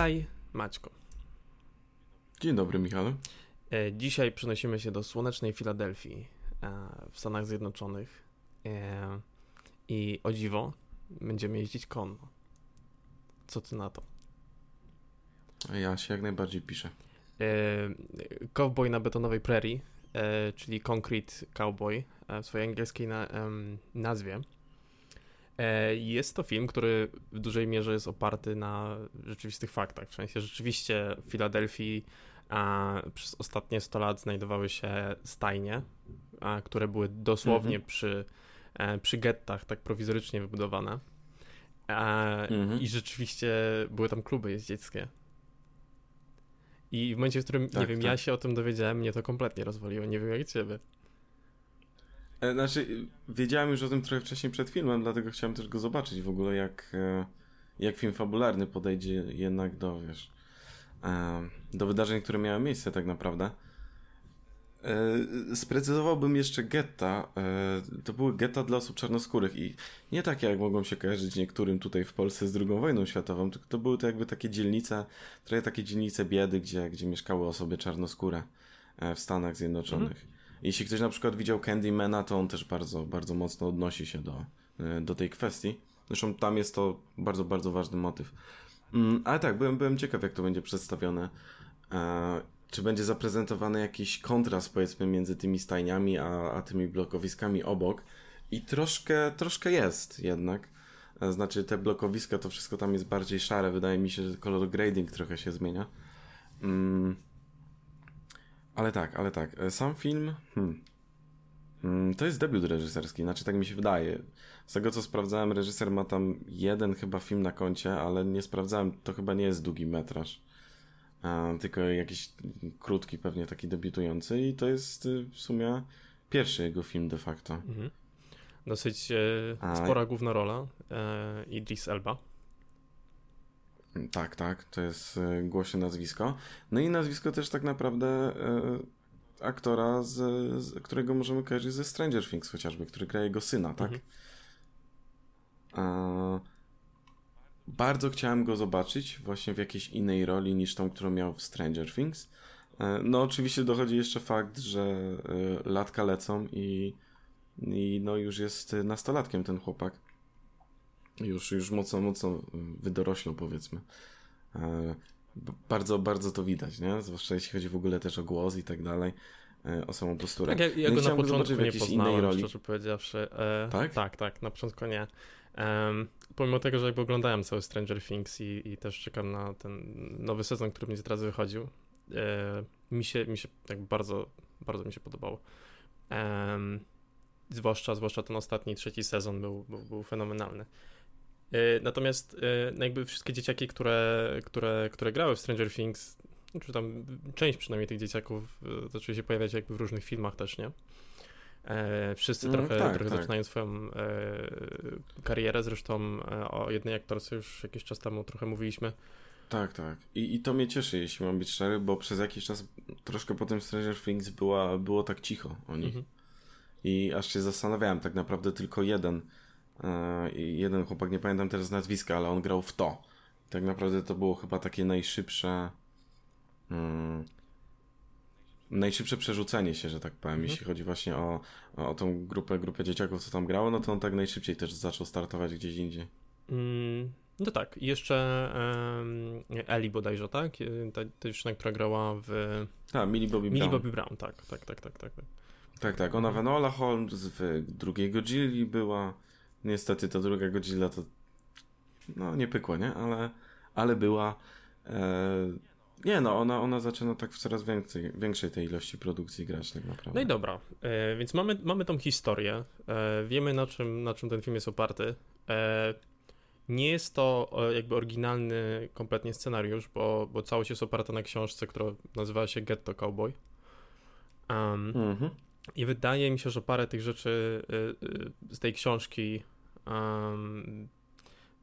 Witaj, Maćko. Dzień dobry, Michale. E, dzisiaj przenosimy się do słonecznej Filadelfii e, w Stanach Zjednoczonych e, i o dziwo będziemy jeździć konno. Co ty na to? Ja się jak najbardziej piszę. Cowboy na betonowej prairie, czyli Concrete Cowboy w swojej angielskiej nazwie. Jest to film, który w dużej mierze jest oparty na rzeczywistych faktach. W sensie rzeczywiście w Filadelfii a przez ostatnie 100 lat znajdowały się stajnie, a, które były dosłownie mhm. przy, e, przy gettach, tak prowizorycznie wybudowane. A, mhm. I rzeczywiście były tam kluby jeździeckie. I w momencie, w którym, tak, nie wiem, tak. ja się o tym dowiedziałem, mnie to kompletnie rozwaliło. Nie wiem jak ciebie. E, znaczy, wiedziałem już o tym trochę wcześniej przed filmem, dlatego chciałem też go zobaczyć w ogóle, jak, e, jak film fabularny podejdzie jednak do, wiesz, do wydarzeń, które miały miejsce tak naprawdę. E, sprecyzowałbym jeszcze getta. E, to były getta dla osób czarnoskórych i nie takie, jak mogą się kojarzyć niektórym tutaj w Polsce z II wojną światową, tylko to były to jakby takie dzielnice, trochę takie dzielnice biedy, gdzie, gdzie mieszkały osoby czarnoskóre e, w Stanach Zjednoczonych. Mhm. Jeśli ktoś na przykład widział Candymana, to on też bardzo, bardzo mocno odnosi się do, do tej kwestii. Zresztą tam jest to bardzo, bardzo ważny motyw. Mm, ale tak, byłem, byłem ciekaw, jak to będzie przedstawione. E, czy będzie zaprezentowany jakiś kontrast, powiedzmy, między tymi stajniami, a, a tymi blokowiskami obok. I troszkę, troszkę jest jednak. E, znaczy, te blokowiska, to wszystko tam jest bardziej szare. Wydaje mi się, że kolor grading trochę się zmienia. Mm. Ale tak, ale tak. E, sam film. Hmm. Mm, to jest debiut reżyserski, znaczy tak mi się wydaje. Z tego co sprawdzałem, reżyser ma tam jeden chyba film na koncie, ale nie sprawdzałem, to chyba nie jest długi metraż. tylko jakiś krótki, pewnie taki debiutujący, i to jest y, w sumie pierwszy jego film de facto. Mhm. Dosyć e, spora główna rola. E, Idris Elba. Tak, tak, to jest e, głośne nazwisko. No i nazwisko też tak naprawdę e, aktora, z, z, którego możemy kojarzyć ze Stranger Things chociażby, który gra jego syna, tak? Mhm. A, bardzo chciałem go zobaczyć właśnie w jakiejś innej roli niż tą, którą miał w Stranger Things. E, no oczywiście dochodzi jeszcze fakt, że latka lecą i, i no już jest nastolatkiem ten chłopak. Już, już mocno, mocno wydoroślą powiedzmy. E, bardzo, bardzo to widać, nie? Zwłaszcza jeśli chodzi w ogóle też o głos i tak dalej, e, o samą posturę. Tak, ja, ja no go na początku nie poznałem, innej roli. szczerze powiedziawszy. E, tak? Tak, tak, na początku nie. Um, pomimo tego, że jakby oglądałem cały Stranger Things i, i też czekam na ten nowy sezon, który będzie teraz wychodził, e, mi się, mi się tak bardzo, bardzo mi się podobało. Um, zwłaszcza, zwłaszcza ten ostatni, trzeci sezon był, był, był fenomenalny. E, natomiast e, no jakby wszystkie dzieciaki, które, które, które grały w Stranger Things, czy tam część przynajmniej tych dzieciaków e, zaczęły się pojawiać jakby w różnych filmach też, nie? wszyscy mm, trochę, tak, trochę tak. zaczynają swoją karierę, zresztą o jednej aktorce już jakiś czas temu trochę mówiliśmy. Tak, tak. I, I to mnie cieszy, jeśli mam być szczery, bo przez jakiś czas troszkę po tym Stranger Things była, było tak cicho o nich. Mhm. I aż się zastanawiałem, tak naprawdę tylko jeden E, jeden chłopak, nie pamiętam teraz nazwiska, ale on grał w to. Tak naprawdę to było chyba takie najszybsze. Hmm, najszybsze przerzucenie się, że tak powiem, mhm. jeśli chodzi właśnie o, o tą grupę, grupę dzieciaków, co tam grało, no to on tak najszybciej też zaczął startować gdzieś indziej. Mm, no tak, i jeszcze um, Ellie bodajże, tak? Ta, ta dziewczyna, która grała w... Tak, Millie Bobby Brown. Millie Bobby Brown, tak, tak, tak, tak, tak. Tak, tak, ona w Enola Holmes, w drugiego Gilli była. Niestety ta druga Godzilla to no nie pykło, nie? Ale, ale była e... nie no, ona, ona zaczyna tak w coraz większej, większej tej ilości produkcji grać tak naprawdę. No i dobra, e, więc mamy, mamy tą historię, e, wiemy na czym, na czym ten film jest oparty. E, nie jest to e, jakby oryginalny kompletnie scenariusz, bo, bo całość jest oparta na książce, która nazywa się Ghetto Cowboy. Um, mhm. I wydaje mi się, że parę tych rzeczy y, y, z tej książki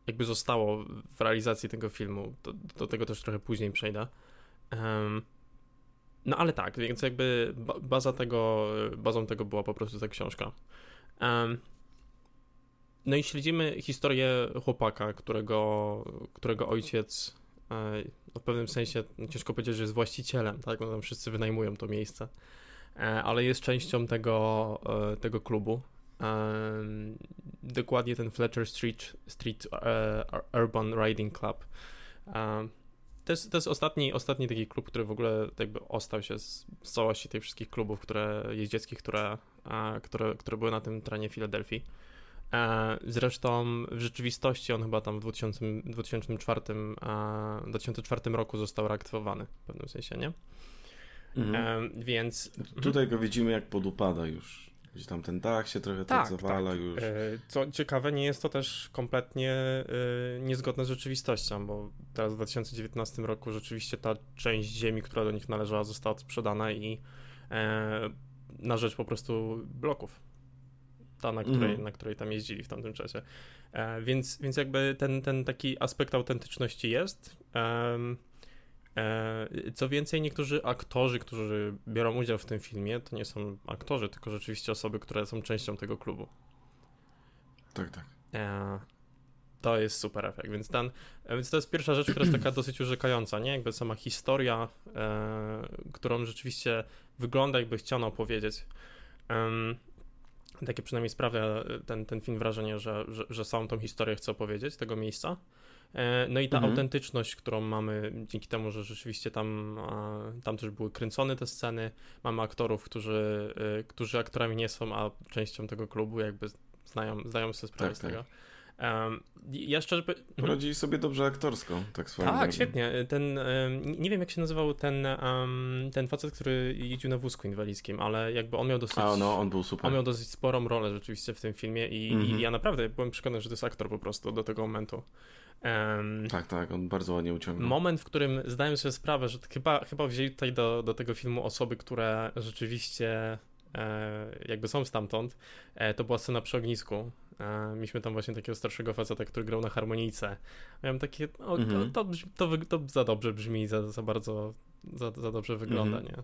jakby zostało w realizacji tego filmu. Do, do tego też trochę później przejdę. No ale tak, więc jakby baza tego, bazą tego była po prostu ta książka. No i śledzimy historię chłopaka, którego, którego ojciec w pewnym sensie ciężko powiedzieć, że jest właścicielem, tak? No tam wszyscy wynajmują to miejsce, ale jest częścią tego, tego klubu. Dokładnie ten Fletcher Street, Street Urban Riding Club. To jest, to jest ostatni, ostatni taki klub, który w ogóle jakby ostał się z, z całości tych wszystkich klubów, które jeździeckich, które, które, które były na tym terenie Filadelfii. E, zresztą w rzeczywistości on chyba tam w 2000, 2004, 2004 roku został reaktywowany w pewnym sensie, nie? Mhm. E, więc. Tutaj go widzimy, jak podupada już. Gdzie tam ten dach się trochę tak, tak zawala tak. już. E, co ciekawe, nie jest to też kompletnie niezgodne z rzeczywistością, bo teraz w 2019 roku rzeczywiście ta część ziemi, która do nich należała, została sprzedana i na rzecz po prostu bloków ta, na której, mm. na której tam jeździli w tamtym czasie. E, więc, więc jakby ten, ten taki aspekt autentyczności jest. E, e, co więcej, niektórzy aktorzy, którzy biorą udział w tym filmie, to nie są aktorzy, tylko rzeczywiście osoby, które są częścią tego klubu. Tak, tak. E, to jest super efekt, więc, ten, więc to jest pierwsza rzecz, która jest taka dosyć urzekająca, nie? Jakby sama historia, e, którą rzeczywiście wygląda, jakby chciano opowiedzieć. Takie przynajmniej sprawia e, ten, ten film wrażenie, że, że, że samą tą historię chce opowiedzieć tego miejsca. E, no i ta mhm. autentyczność, którą mamy dzięki temu, że rzeczywiście tam, tam też były kręcone te sceny, mamy aktorów, którzy, e, którzy aktorami nie są, a częścią tego klubu, jakby znają, zdają sobie sprawę tak, z tego. Tak. Um, ja szczerze Poradzili sobie dobrze aktorsko, tak swoją Tak, świetnie. Ten, nie wiem jak się nazywał ten, um, ten facet, który jeździł na wózku inwalidzkim, ale jakby on miał dosyć... A, no, on był super. On miał dosyć sporą rolę rzeczywiście w tym filmie i, mm -hmm. i mhm. ja naprawdę byłem przekonany, że to jest aktor po prostu do tego momentu. Um, tak, tak, on bardzo ładnie uciągnął. Moment, w którym zdałem sobie sprawę, że chyba, chyba wzięli tutaj do, do tego filmu osoby, które rzeczywiście jakby są stamtąd, e, to była scena przy ognisku, Mieliśmy tam właśnie takiego starszego faceta, który grał na harmonijce. Miałem takie, o, mhm. to, to, to, to, za dobrze brzmi, za, za bardzo, za, za dobrze wygląda, mhm. nie?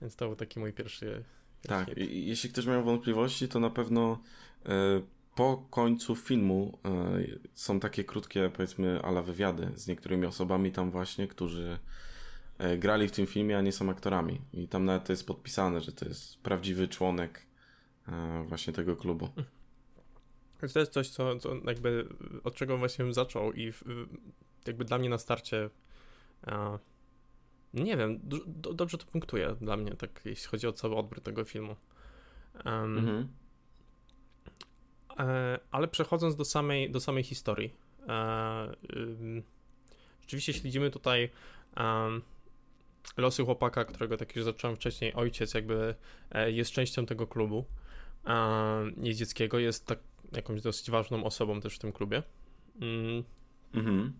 Więc to był taki mój pierwszy. tak, i, jeśli ktoś miał wątpliwości, to na pewno e, po końcu filmu e, są takie krótkie, powiedzmy, ala wywiady z niektórymi osobami tam właśnie, którzy e, grali w tym filmie, a nie są aktorami. I tam nawet to jest podpisane, że to jest prawdziwy członek e, właśnie tego klubu. To jest coś, co, co jakby od czego właśnie zaczął i jakby dla mnie na starcie nie wiem, do, dobrze to punktuje dla mnie, tak jeśli chodzi o cały odbiór tego filmu. Um, mhm. e, ale przechodząc do samej, do samej historii. E, rzeczywiście śledzimy tutaj losy chłopaka, którego tak już zacząłem wcześniej, ojciec jakby e, jest częścią tego klubu jeździeckiego, jest tak jakąś dosyć ważną osobą też w tym klubie. Mm. Mhm.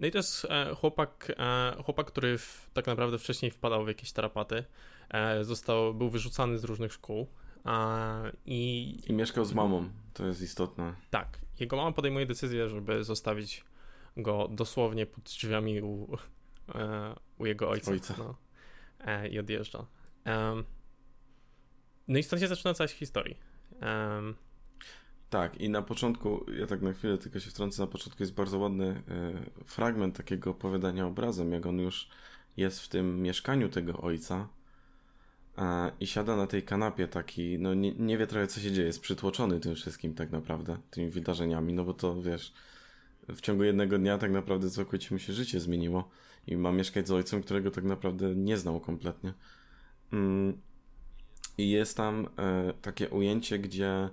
No i to jest e, chłopak, e, chłopak, który w, tak naprawdę wcześniej wpadał w jakieś tarapaty. Został, był wyrzucany z różnych szkół. I, I mieszkał z mamą, to jest istotne. Tak. Jego mama podejmuje decyzję, żeby zostawić go dosłownie pod drzwiami u, u jego ojca. ojca. No. I odjeżdża. no i stąd się zaczyna cała historia. Tak, i na początku, ja tak na chwilę tylko się wtrącę, na początku jest bardzo ładny e, fragment takiego opowiadania obrazem, jak on już jest w tym mieszkaniu tego ojca e, i siada na tej kanapie taki, no nie, nie wie trochę co się dzieje, jest przytłoczony tym wszystkim tak naprawdę, tymi wydarzeniami, no bo to wiesz, w ciągu jednego dnia tak naprawdę całkowicie mu się życie zmieniło i ma mieszkać z ojcem, którego tak naprawdę nie znał kompletnie. Mm. I jest tam e, takie ujęcie, gdzie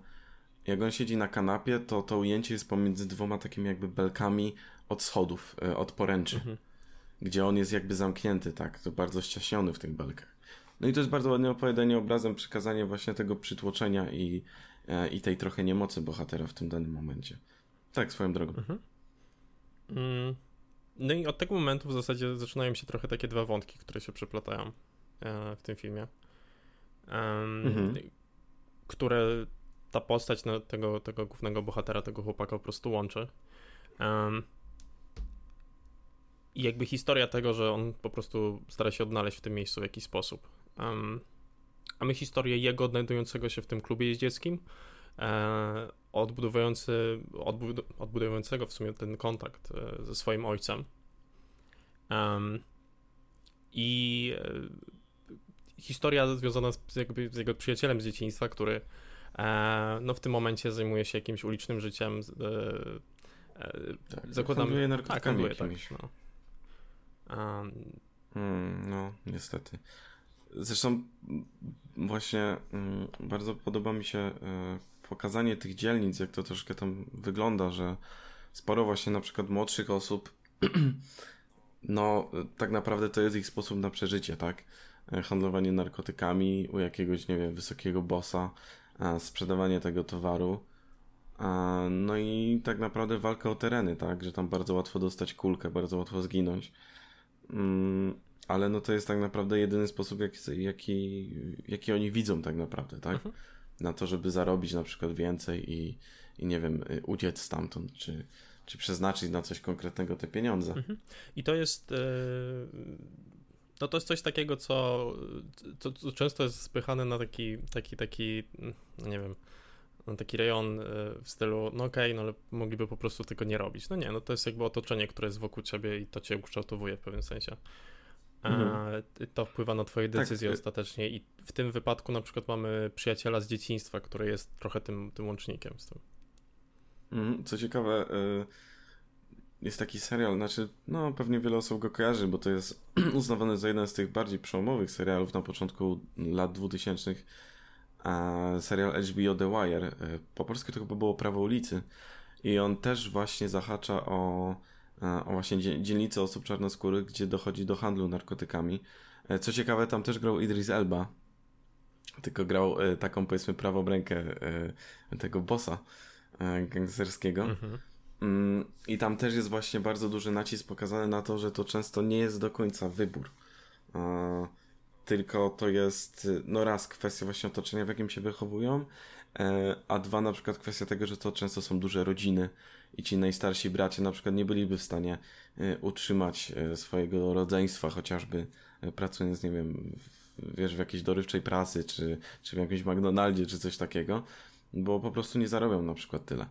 jak on siedzi na kanapie, to to ujęcie jest pomiędzy dwoma takimi jakby belkami od schodów, e, od poręczy, mhm. gdzie on jest jakby zamknięty, tak, to bardzo ściaśniony w tych belkach. No i to jest bardzo ładne opowiadanie obrazem, przekazanie właśnie tego przytłoczenia i, e, i tej trochę niemocy bohatera w tym danym momencie. Tak, swoją drogą. Mhm. Mm. No i od tego momentu w zasadzie zaczynają się trochę takie dwa wątki, które się przeplatają e, w tym filmie. Mhm. Które ta postać no, tego, tego głównego bohatera, tego chłopaka po prostu łączy. I jakby historia tego, że on po prostu stara się odnaleźć w tym miejscu w jakiś sposób. A my historię jego odnajdującego się w tym klubie jeździeckim, odbudowujący, odbud odbudowującego w sumie ten kontakt e, ze swoim ojcem. Um, I historia związana z, jakby, z jego przyjacielem z dzieciństwa, który e, no, w tym momencie zajmuje się jakimś ulicznym życiem. E, e, tak, zakładam. Handluje narkotykami tak, handluje, tak, no. Um, hmm, no, niestety. Zresztą właśnie mm, bardzo podoba mi się e, pokazanie tych dzielnic, jak to troszkę tam wygląda, że sporo właśnie na przykład młodszych osób, no tak naprawdę to jest ich sposób na przeżycie, tak? E, handlowanie narkotykami u jakiegoś, nie wiem, wysokiego bossa, e, sprzedawanie tego towaru. No i tak naprawdę walka o tereny, tak? Że tam bardzo łatwo dostać kulkę, bardzo łatwo zginąć. Mm, ale no to jest tak naprawdę jedyny sposób, jaki, jaki, jaki oni widzą tak naprawdę, tak? Mhm. Na to, żeby zarobić na przykład więcej i, i nie wiem, y, uciec stamtąd, czy, czy przeznaczyć na coś konkretnego te pieniądze. Mhm. I to jest. No to jest coś takiego, co, co, co, często jest spychane na taki, taki, taki, nie wiem, taki rejon w stylu, no okej, okay, no ale mogliby po prostu tego nie robić. No nie, no to jest jakby otoczenie, które jest wokół ciebie i to cię ukształtowuje w pewnym sensie. Mhm. To wpływa na twoje tak, decyzje tak. ostatecznie i w tym wypadku na przykład mamy przyjaciela z dzieciństwa, który jest trochę tym, tym łącznikiem z tym. Mhm. Co ciekawe, y, jest taki serial, znaczy, no pewnie wiele osób go kojarzy, bo to jest uznawany za jeden z tych bardziej przełomowych serialów na początku lat 2000. serial HBO The Wire. Po polsku to chyba było Prawo ulicy. I on też właśnie zahacza o o właśnie dzielnicę osób czarnoskórych, gdzie dochodzi do handlu narkotykami. E, co ciekawe, tam też grał Idris Elba, tylko grał e, taką powiedzmy prawą rękę e, tego bossa gangsterskiego. Mhm. Mm, I tam też jest właśnie bardzo duży nacisk pokazany na to, że to często nie jest do końca wybór. Tylko to jest, no raz, kwestia właśnie otoczenia, w jakim się wychowują, a dwa, na przykład kwestia tego, że to często są duże rodziny i ci najstarsi bracia na przykład nie byliby w stanie e, utrzymać e, swojego rodzeństwa, chociażby e, pracując, nie wiem, w, wiesz, w jakiejś dorywczej pracy, czy, czy w jakimś McDonaldzie, czy coś takiego, bo po prostu nie zarobią na przykład tyle.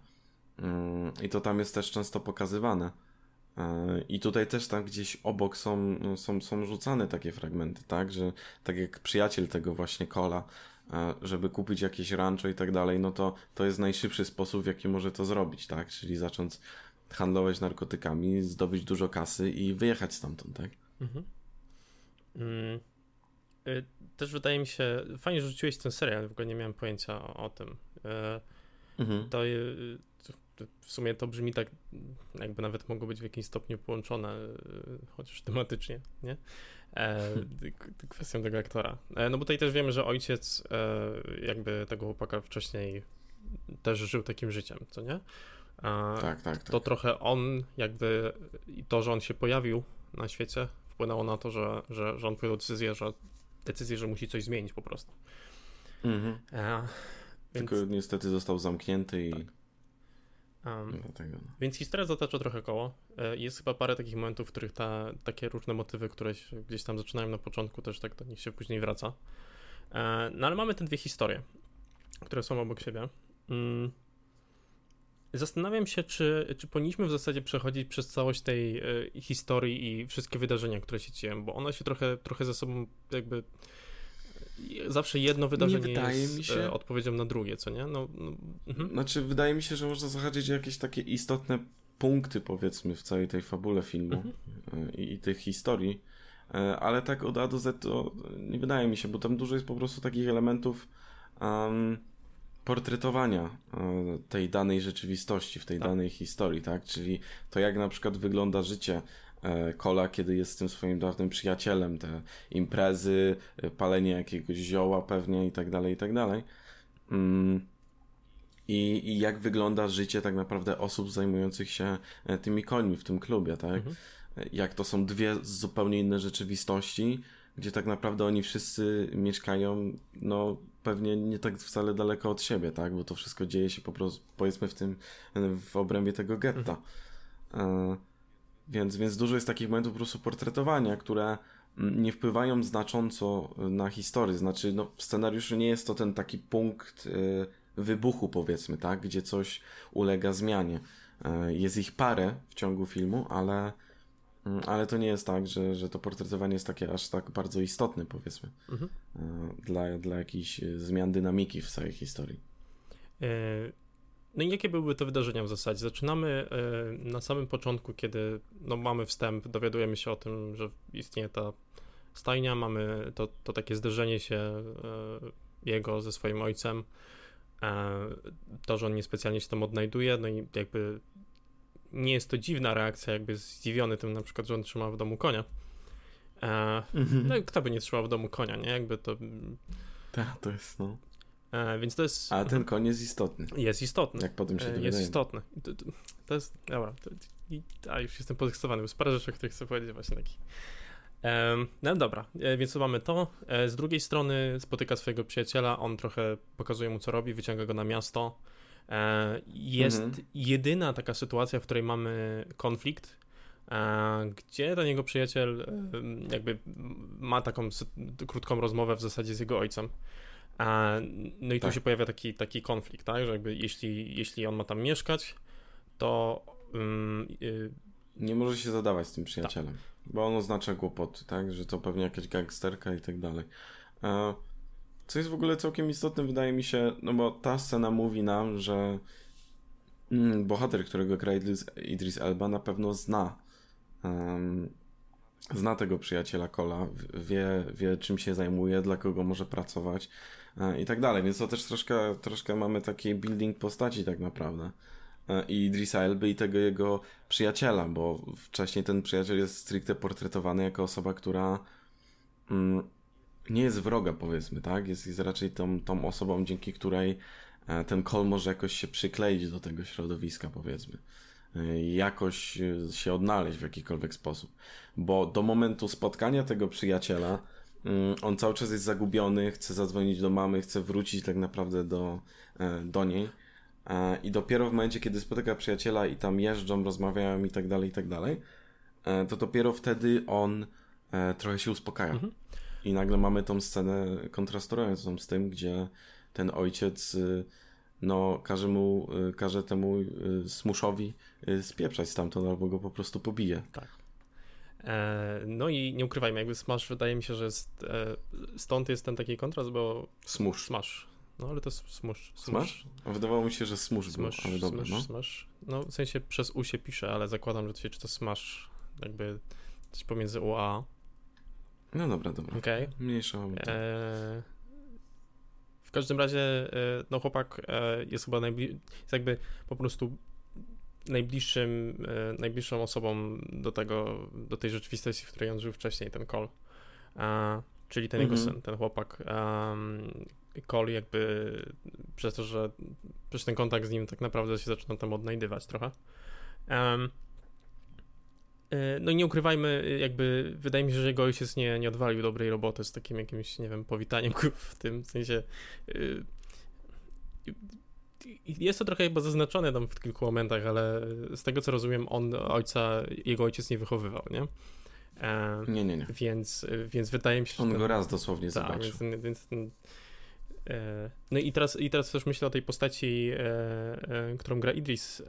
Mm, I to tam jest też często pokazywane. I tutaj też tam gdzieś obok są, są, są rzucane takie fragmenty, tak? Że tak jak przyjaciel tego właśnie Kola żeby kupić jakieś rancho i tak dalej, no to to jest najszybszy sposób, w jaki może to zrobić, tak? Czyli zacząć handlować narkotykami, zdobyć dużo kasy i wyjechać stamtąd, tak? Mhm. Mm. Y, też wydaje mi się, fajnie, że rzuciłeś ten serial, w ogóle nie miałem pojęcia o, o tym. Y, mhm. To w sumie to brzmi tak, jakby nawet mogło być w jakimś stopniu połączone, chociaż tematycznie, nie? e, kwestią tego aktora. E, no bo tutaj też wiemy, że ojciec e, jakby tego chłopaka wcześniej też żył takim życiem, co nie? tak, tak, tak. To trochę on jakby i to, że on się pojawił na świecie wpłynęło na to, że, że, że on podjął decyzję, że decyzję, że musi coś zmienić po prostu. Mhm. E, więc... Tylko niestety został zamknięty i tak. Um, Dlatego. Więc historia zatacza trochę koło. E, jest chyba parę takich momentów, w których ta, takie różne motywy, które gdzieś tam zaczynają na początku, też tak do nich się później wraca. E, no ale mamy te dwie historie, które są obok siebie. Mm. Zastanawiam się, czy, czy powinniśmy w zasadzie przechodzić przez całość tej y, historii i wszystkie wydarzenia, które się dzieją, bo one się trochę, trochę ze sobą jakby zawsze jedno wydarzenie jest mi się... E, odpowiedzią na drugie, co nie? No, no mhm. Znaczy, wydaje mi się, że można zahaczyć jakieś takie istotne punkty, powiedzmy, w całej tej fabule filmu mhm. E, i, i tych historii, e, ale tak od A do Z to nie wydaje mi się, bo tam dużo jest po prostu takich elementów um, portretowania tej danej rzeczywistości, w tej tak. danej historii, tak? Czyli to, jak na przykład wygląda życie Kola, e, kiedy jest z tym swoim dawnym przyjacielem, te imprezy, e, palenie jakiegoś zioła pewnie i tak dalej, i tak dalej. Mm. I, I jak wygląda życie tak naprawdę osób zajmujących się e, tymi końmi w tym klubie, tak? Mhm. Jak to są dwie zupełnie inne rzeczywistości, gdzie tak naprawdę oni wszyscy mieszkają, no pewnie nie tak wcale daleko od siebie, tak? Bo to wszystko dzieje się po prostu, powiedzmy, w tym, w obrębie tego getta. Mhm. Więc, więc dużo jest takich momentów po prostu portretowania, które mm, nie wpływają znacząco y, na historię. Znaczy, no, w scenariuszu nie jest to ten taki punkt y, wybuchu, powiedzmy, tak, gdzie coś ulega zmianie. Y, jest ich parę w ciągu filmu, ale Mm, ale to nie jest tak, że, że to portretowanie jest takie aż tak bardzo istotne, powiedzmy, mhm. dla, dla jakichś zmian dynamiki w całej historii. No i jakie byłyby to wydarzenia w zasadzie? Zaczynamy na samym początku, kiedy no, mamy wstęp, dowiadujemy się o tym, że istnieje ta stajnia, mamy to, to takie zderzenie się jego ze swoim ojcem, to, że on niespecjalnie się tam odnajduje, no i jakby nie jest to dziwna reakcja, jakby zdziwiony tym na przykład, że on trzyma w domu konia. E, mhm. No kto by nie trzymał w domu konia, nie? Jakby to... Tak, to jest, no. E, więc to jest... A ten koń jest istotny. Jest istotny. Jak potem się e, Jest istotny. To, to, to, jest... Dobra. To, a, już jestem podekscytowany. Jest parę rzeczy, o których chcę powiedzieć właśnie taki. No dobra, e, więc mamy to. E, z drugiej strony spotyka swojego przyjaciela, on trochę pokazuje mu co robi, wyciąga go na miasto. E, jest mhm. jedyna taka sytuacja, w której mamy konflikt, gdzie ten jego przyjaciel jakby ma taką krótką rozmowę w zasadzie z jego ojcem. No i tu tak. się pojawia taki, taki konflikt, tak, że jakby jeśli, jeśli on ma tam mieszkać, to um, nie może się zadawać z tym przyjacielem. Tak. Bo on oznacza kłopoty, tak? Że to pewnie jakaś gangsterka i tak dalej. Co jest w ogóle całkiem istotne, wydaje mi się, no bo ta scena mówi nam, że mm, bohater, którego gra Idris Elba, na pewno zna um, zna tego przyjaciela Kola, wie, wie czym się zajmuje, dla kogo może pracować e, i tak dalej, więc to też troszkę, troszkę mamy taki building postaci tak naprawdę. E, i Idrisa Elby i tego jego przyjaciela, bo wcześniej ten przyjaciel jest stricte portretowany jako osoba, która mm, nie jest wroga, powiedzmy, tak? Jest, jest raczej tą, tą osobą, dzięki której e, ten kol może jakoś się przykleić do tego środowiska, powiedzmy. E, jakoś się odnaleźć w jakikolwiek sposób. Bo do momentu spotkania tego przyjaciela on cały czas jest zagubiony, chce zadzwonić do mamy, chce wrócić tak naprawdę do, do niej E, I dopiero w momencie, kiedy spotyka przyjaciela i tam jeżdżą, rozmawiają i tak dalej, i tak dalej, e, to dopiero wtedy on e, trochę się uspokaja. Mhm. I nagle mamy tą scenę kontrastującą z tym, gdzie ten ojciec no, każe mu, każe temu smuszowi spieprzać stamtąd albo go po prostu pobije. Tak. No i nie ukrywajmy, jakby Smash wydaje mi się, że jest, stąd jest ten taki kontrast, bo Smush. Smash. No ale to smush. Smash? Wydawało mi się, że smush był, ale dobra, smush, no. Smash. No w sensie przez U się pisze, ale zakładam, że to się czyta smash. Jakby coś pomiędzy U a No dobra, dobra. Okej. Okay. Mniejsza o to. E... W każdym razie, e, no chłopak e, jest chyba najbliższy, jest jakby po prostu najbliższym, e, najbliższą osobą do tego, do tej rzeczywistości, w której on żył wcześniej, ten Cole. czyli ten jego mhm. syn, ten chłopak. Um, Cole jakby przez to, że przez ten kontakt z nim tak naprawdę się zaczyna tam odnajdywać trochę. Um, no i nie ukrywajmy, jakby wydaje mi się, że jego ojciec nie, nie odwalił dobrej roboty z takim jakimś, nie wiem, powitaniem w tym sensie. Y, jest to trochę chyba zaznaczone tam w kilku momentach, ale z tego co rozumiem, on ojca, jego ojciec nie wychowywał, nie? nie, nie, nie. Więc, więc wydaje mi się, że. On ten, go raz dosłownie tak, zobaczył. Więc, więc ten, E, no i teraz, i teraz też myślę o tej postaci, e, e, którą gra Idris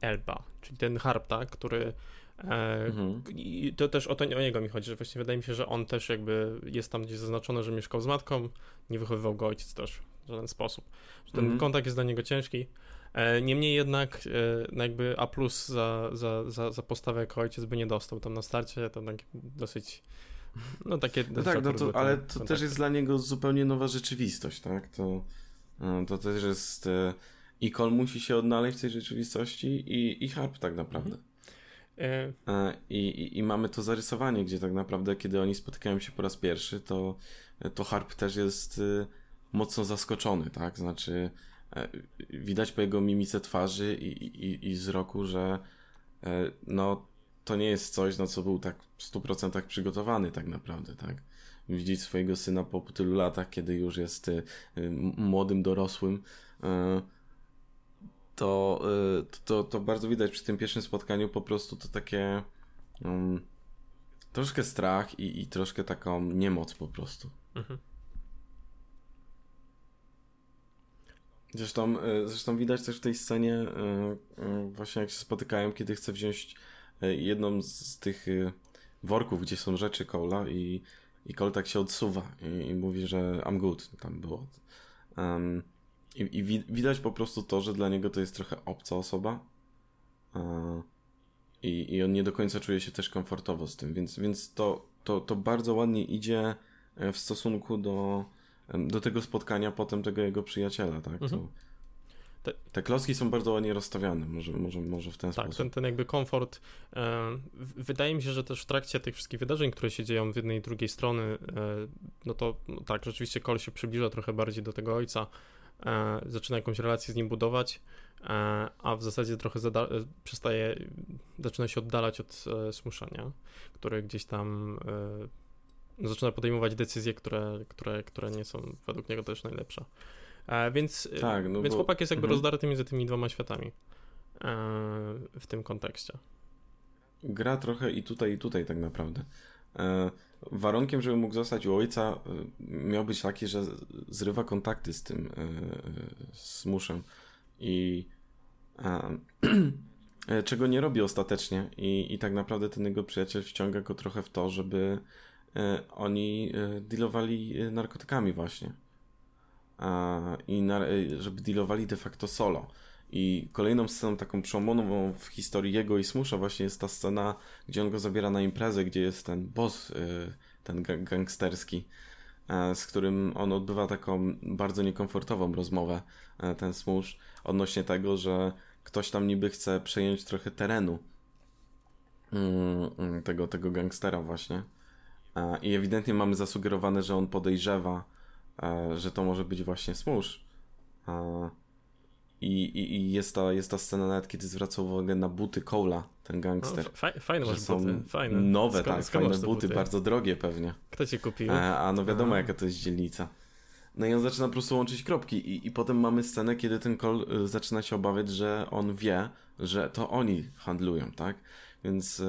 Elba, czyli ten harp, tak, który mhm. I to też o, to, o niego mi chodzi, że właśnie wydaje mi się, że on też jakby jest tam gdzieś zaznaczone, że mieszkał z matką, nie wychowywał go ojciec też w żaden sposób. Że ten mhm. kontakt jest dla niego ciężki. Niemniej jednak no jakby A plus za, za, za, za postawę jako ojciec by nie dostał tam na starcie, to tak dosyć no takie... No tak, no to, ale to też jest dla niego zupełnie nowa rzeczywistość, tak? To, e, to też jest... E, I Kol musi się odnaleźć w tej rzeczywistości i, i Harp tak naprawdę. Mhm. E, I, i, I mamy to zarysowanie, gdzie tak naprawdę, kiedy oni spotykają się po raz pierwszy, to, to Harp też jest mocno zaskoczony, tak? Znaczy, widać po jego mimice twarzy i, i, i wzroku, że no to nie jest coś, na co był tak w 100% przygotowany tak naprawdę, tak? Widzieć swojego syna po tylu latach, kiedy już jest y, y, młodym, dorosłym, y, to, to, to bardzo widać przy tym pierwszym spotkaniu po prostu to takie um, troszkę strach i, i troszkę taką niemoc po prostu. Mhm. Zresztą, zresztą widać też w tej scenie właśnie jak się spotykają, kiedy chce wziąć jedną z tych worków, gdzie są rzeczy Cole'a i, i Cole tak się odsuwa i, i mówi, że I'm good, tam było. Um, I i wi widać po prostu to, że dla niego to jest trochę obca osoba i, i on nie do końca czuje się też komfortowo z tym, więc, więc to, to, to bardzo ładnie idzie w stosunku do, do tego spotkania potem tego jego przyjaciela, tak? Mhm. Te, te klocki są bardzo ładnie rozstawiane, może, może, może w ten tak, sposób. Tak, ten, ten jakby komfort. E, wydaje mi się, że też w trakcie tych wszystkich wydarzeń, które się dzieją z jednej i drugiej strony, e, no to no tak, rzeczywiście Kol się przybliża trochę bardziej do tego ojca, e, zaczyna jakąś relację z nim budować, e, a w zasadzie trochę przestaje, zaczyna się oddalać od e, smuszenia, który gdzieś tam e, zaczyna podejmować decyzje, które, które, które nie są według niego też najlepsze. E, więc tak, no więc bo... chłopak jest jakby mhm. rozdarty między tymi dwoma światami e, w tym kontekście. Gra trochę i tutaj, i tutaj tak naprawdę. E, warunkiem, żeby mógł zostać u ojca, miał być taki, że zrywa kontakty z tym z muszem i czego nie robi ostatecznie i, i tak naprawdę ten jego przyjaciel wciąga go trochę w to, żeby oni dealowali narkotykami właśnie i na, żeby dealowali de facto solo. I kolejną sceną taką przełomową w historii jego i Smusza właśnie jest ta scena, gdzie on go zabiera na imprezę, gdzie jest ten boss, y, ten gangsterski, e, z którym on odbywa taką bardzo niekomfortową rozmowę, e, ten Smusz, odnośnie tego, że ktoś tam niby chce przejąć trochę terenu mm, mm, tego, tego gangstera właśnie. E, I ewidentnie mamy zasugerowane, że on podejrzewa że to może być właśnie Smush. I, i, I, jest, ta, jest ta scena nawet, kiedy zwraca uwagę na buty Cola, ten gangster. No, fajne masz są buty, fajne. Nowe, skąd, tak, skąd fajne buty, buty, bardzo drogie pewnie. Kto cię kupił? A, e, a no wiadomo, a. jaka to jest dzielnica. No i on zaczyna po prostu łączyć kropki i, i potem mamy scenę, kiedy ten Cole zaczyna się obawiać, że on wie, że to oni handlują, tak? Więc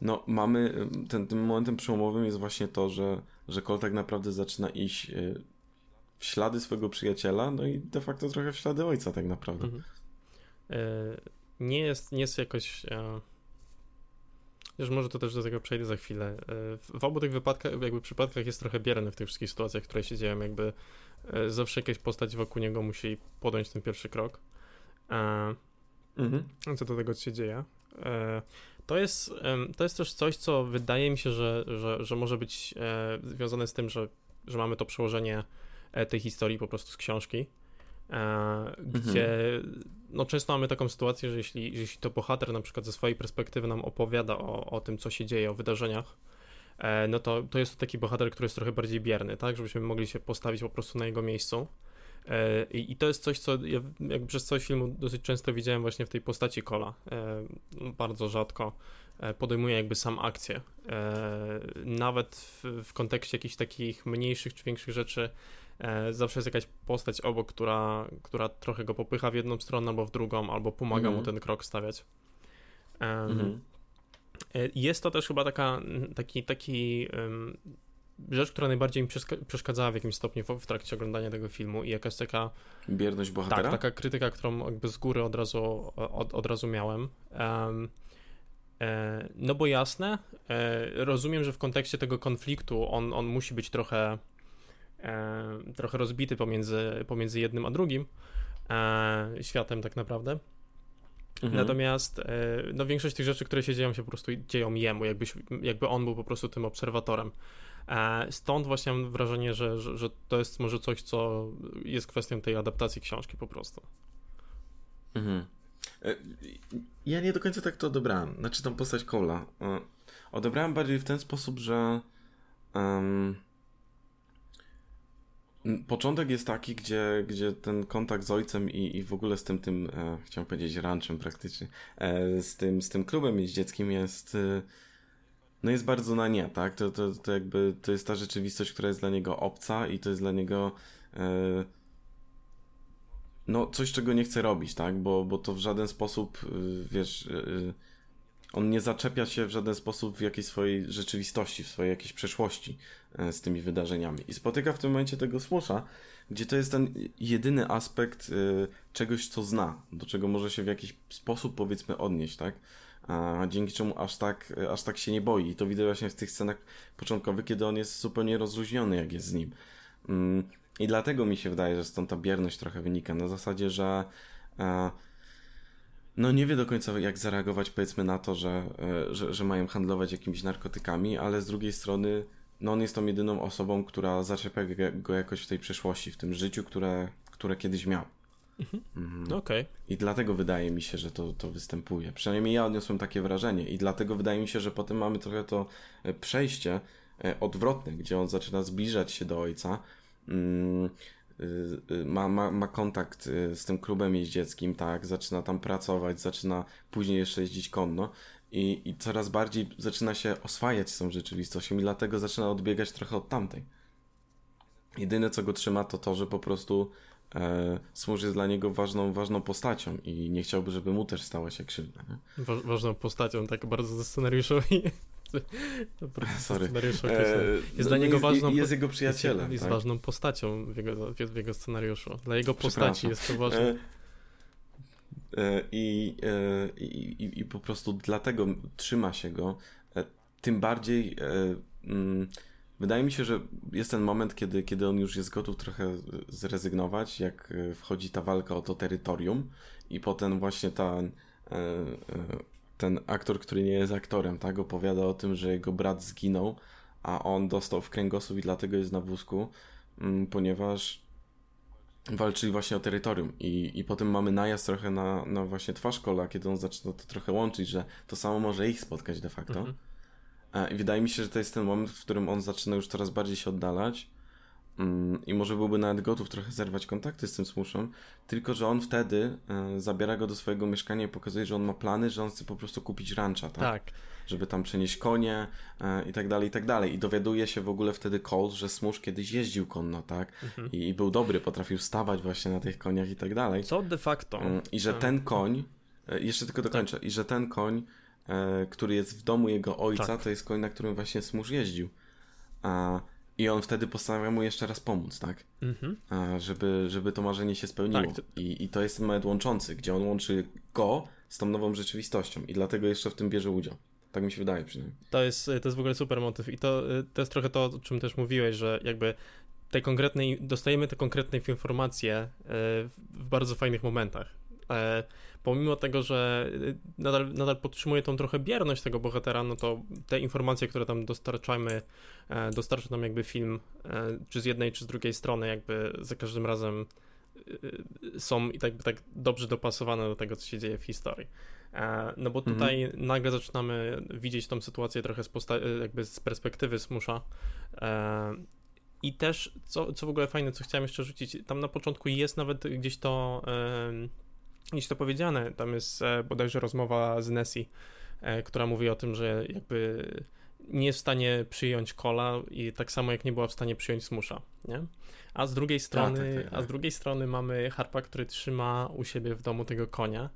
no mamy, ten, tym momentem przełomowym jest właśnie to, że że Cole tak naprawdę zaczyna iść w ślady swojego przyjaciela, no i de facto trochę w ślady ojca tak naprawdę. Mhm. E, nie jest, nie jest jakoś... E... Już może to też do tego przejdę za chwilę. E, w obu tych wypadkach, jakby przypadkach jest trochę bierny w tych wszystkich sytuacjach, które się dzieją, jakby e, zawsze jakaś postać wokół niego musi podjąć ten pierwszy krok. Mhm. Co do tego się dzieje. To jest, to jest też coś, co wydaje mi się, że, że, że może być e, związane z tym, że, że mamy to przełożenie e, tej historii po prostu z książki, e, gdzie mhm. no, często mamy taką sytuację, że jeśli, jeśli to bohater na przykład ze swojej perspektywy nam opowiada o, o tym, co się dzieje, o wydarzeniach, no to, to jest to taki bohater, który jest trochę bardziej bierny, tak, żebyśmy mogli się postawić po prostu na jego miejscu. I, I, to jest coś, co ja jakby przez cały film dosyć często widziałem właśnie w tej postaci Kola. Bardzo rzadko e, podejmuje jakby sam akcję. E, nawet w, w kontekście jakichś takich mniejszych czy większych rzeczy e, zawsze jest jakaś postać obok, która, która trochę go popycha w jedną stronę albo w drugą, albo pomaga mu mhm. ten krok stawiać. Mhm. Jest to też chyba taka, taki, taki rzecz, która najbardziej mi przeszkadzała w jakimś stopniu w, w, trakcie oglądania tego filmu i jakaś taka... Bierność bohatera? Tak, taka krytyka, którą jakby z góry od razu, od, od razu miałem. Um, e, no bo jasne, e, rozumiem, że w kontekście tego konfliktu on, on musi być trochę e, trochę rozbity pomiędzy, pomiędzy jednym a drugim e, światem tak naprawdę. Mhm. Natomiast e, no, większość tych rzeczy, które się dzieją, się po prostu dzieją jemu, jakbyś, jakby on był po prostu tym obserwatorem. E, stąd właśnie mam wrażenie, że, że, że to jest może coś, co jest kwestią tej adaptacji książki po prostu. Mhm. E, ja nie do końca tak to odebrałem. Znaczy tą postać Cole'a. E, odebrałem bardziej w ten sposób, że um, początek jest taki, gdzie, gdzie ten kontakt z ojcem i, i w ogóle z tym, tym e, chciałem powiedzieć ranchem praktycznie, e, z, tym, z tym klubem jeździeckim jest e, no jest bardzo na nie, tak? To, to, to jakby to jest ta rzeczywistość, która jest dla niego obca i to jest dla niego e, no coś, czego nie chce robić, tak? Bo, bo to w żaden sposób, e, wiesz, e, on nie zaczepia się w żaden sposób w jakiejś swojej rzeczywistości, w swojej jakiejś przeszłości z tymi wydarzeniami. I spotyka w tym momencie tego smusza, gdzie to jest ten jedyny aspekt czegoś, co zna, do czego może się w jakiś sposób powiedzmy odnieść, tak? a dzięki czemu aż tak, aż tak się nie boi. I to widać właśnie w tych scenach początkowych, kiedy on jest zupełnie rozluźniony, jak jest z nim. Mm, I dlatego mi się wydaje, że stąd ta bierność trochę wynika. Na zasadzie, że e, no nie wie do końca jak zareagować powiedzmy na to, że, e, że, że mają handlować jakimiś narkotykami, ale z drugiej strony no on jest tą jedyną osobą, która zaczepia go jakoś w tej przeszłości, w tym życiu, które, które kiedyś miał. Mhm. Okej. Okay. I dlatego wydaje mi się, że to, to występuje. Przynajmniej ja odniosłem takie wrażenie i dlatego wydaje mi się, że potem mamy trochę to e, przejście e, odwrotne, gdzie on zaczyna zbliżać się do ojca. Mm, ma, ma, ma kontakt y, z tym klubem jeździeckim, tak, zaczyna tam pracować, zaczyna później jeszcze jeździć konno i, i coraz bardziej zaczyna się oswajać z tą rzeczywistością i dlatego zaczyna odbiegać trochę od tamtej. Jedyne co go trzyma to to, że po prostu e, jest dla niego ważną, ważną postacią i nie chciałby, żeby mu też stała się krzywda. Wa ważną postacią, tak bardzo ze scenariuszowi. Sorry. E, jest no, dla niego jest, ważną. Jest jego przyjacielem. Jest, jest tak? ważną postacią w jego, w jego scenariuszu. Dla jego postaci jest to ważne. E, e i, e, i, I po prostu dlatego trzyma się go. Tym bardziej. Mm, Wydaje mi się, że jest ten moment, kiedy, kiedy on już jest gotów trochę zrezygnować, jak wchodzi ta walka o to terytorium i potem właśnie e, ten aktor, który nie jest aktorem, tak, opowiada o tym, że jego brat zginął, a on dostał w kręgosłup i dlatego jest na wózku, mm, ponieważ walczyli właśnie o terytorium i, i potem mamy najazd trochę na, na właśnie twarz Kola, kiedy on zaczyna to trochę łączyć, że to samo może ich spotkać de facto. Mhm. I wydaje mi się, że to jest ten moment, w którym on zaczyna już coraz bardziej się oddalać i może byłby nawet gotów trochę zerwać kontakty z tym smuszem, tylko że on wtedy e, zabiera go do swojego mieszkania i pokazuje, że on ma plany, że on chce po prostu kupić rancha, tak? tak. Żeby tam przenieść konie e, i tak dalej, i tak dalej. I dowiaduje się w ogóle wtedy Colt, że Smusz kiedyś jeździł konno, tak? Mhm. I, był dobry, potrafił stawać właśnie na tych koniach i tak dalej. Co de facto. Mm, I że ten koń, e, jeszcze tylko dokończę, tak. i że ten koń E, który jest w domu jego ojca, tak. to jest koń, na którym właśnie Smusz jeździł. A, I on wtedy postanawia mu jeszcze raz pomóc, tak? Mhm. A, żeby, żeby to marzenie się spełniło. Tak. I, I to jest moment łączący, gdzie on łączy go z tą nową rzeczywistością i dlatego jeszcze w tym bierze udział. Tak mi się wydaje przynajmniej. To jest, to jest w ogóle super motyw i to, to jest trochę to, o czym też mówiłeś, że jakby te konkretnej, dostajemy te konkretne informacje e, w bardzo fajnych momentach. Pomimo tego, że y, nadal, nadal podtrzymuje tą trochę bierność tego bohatera, no to te informacje, które tam dostarczamy, e, dostarcza nam jakby film, e, czy z jednej, czy z drugiej strony, jakby za każdym razem y, są i tak, tak dobrze dopasowane do tego, co się dzieje w historii. E, no bo tutaj mhm. nagle zaczynamy widzieć tą sytuację trochę z, jakby z perspektywy Smusza. I też, co, co w ogóle fajne, co chciałem jeszcze rzucić, tam na początku jest nawet gdzieś to niż to powiedziane. Tam jest e, bodajże rozmowa z Nessie, e, która mówi o tym, że jakby nie jest w stanie przyjąć kola i tak samo jak nie była w stanie przyjąć smusza, nie? A z drugiej strony, tak, tak, tak, a z drugiej strony mamy Harpa, który trzyma u siebie w domu tego konia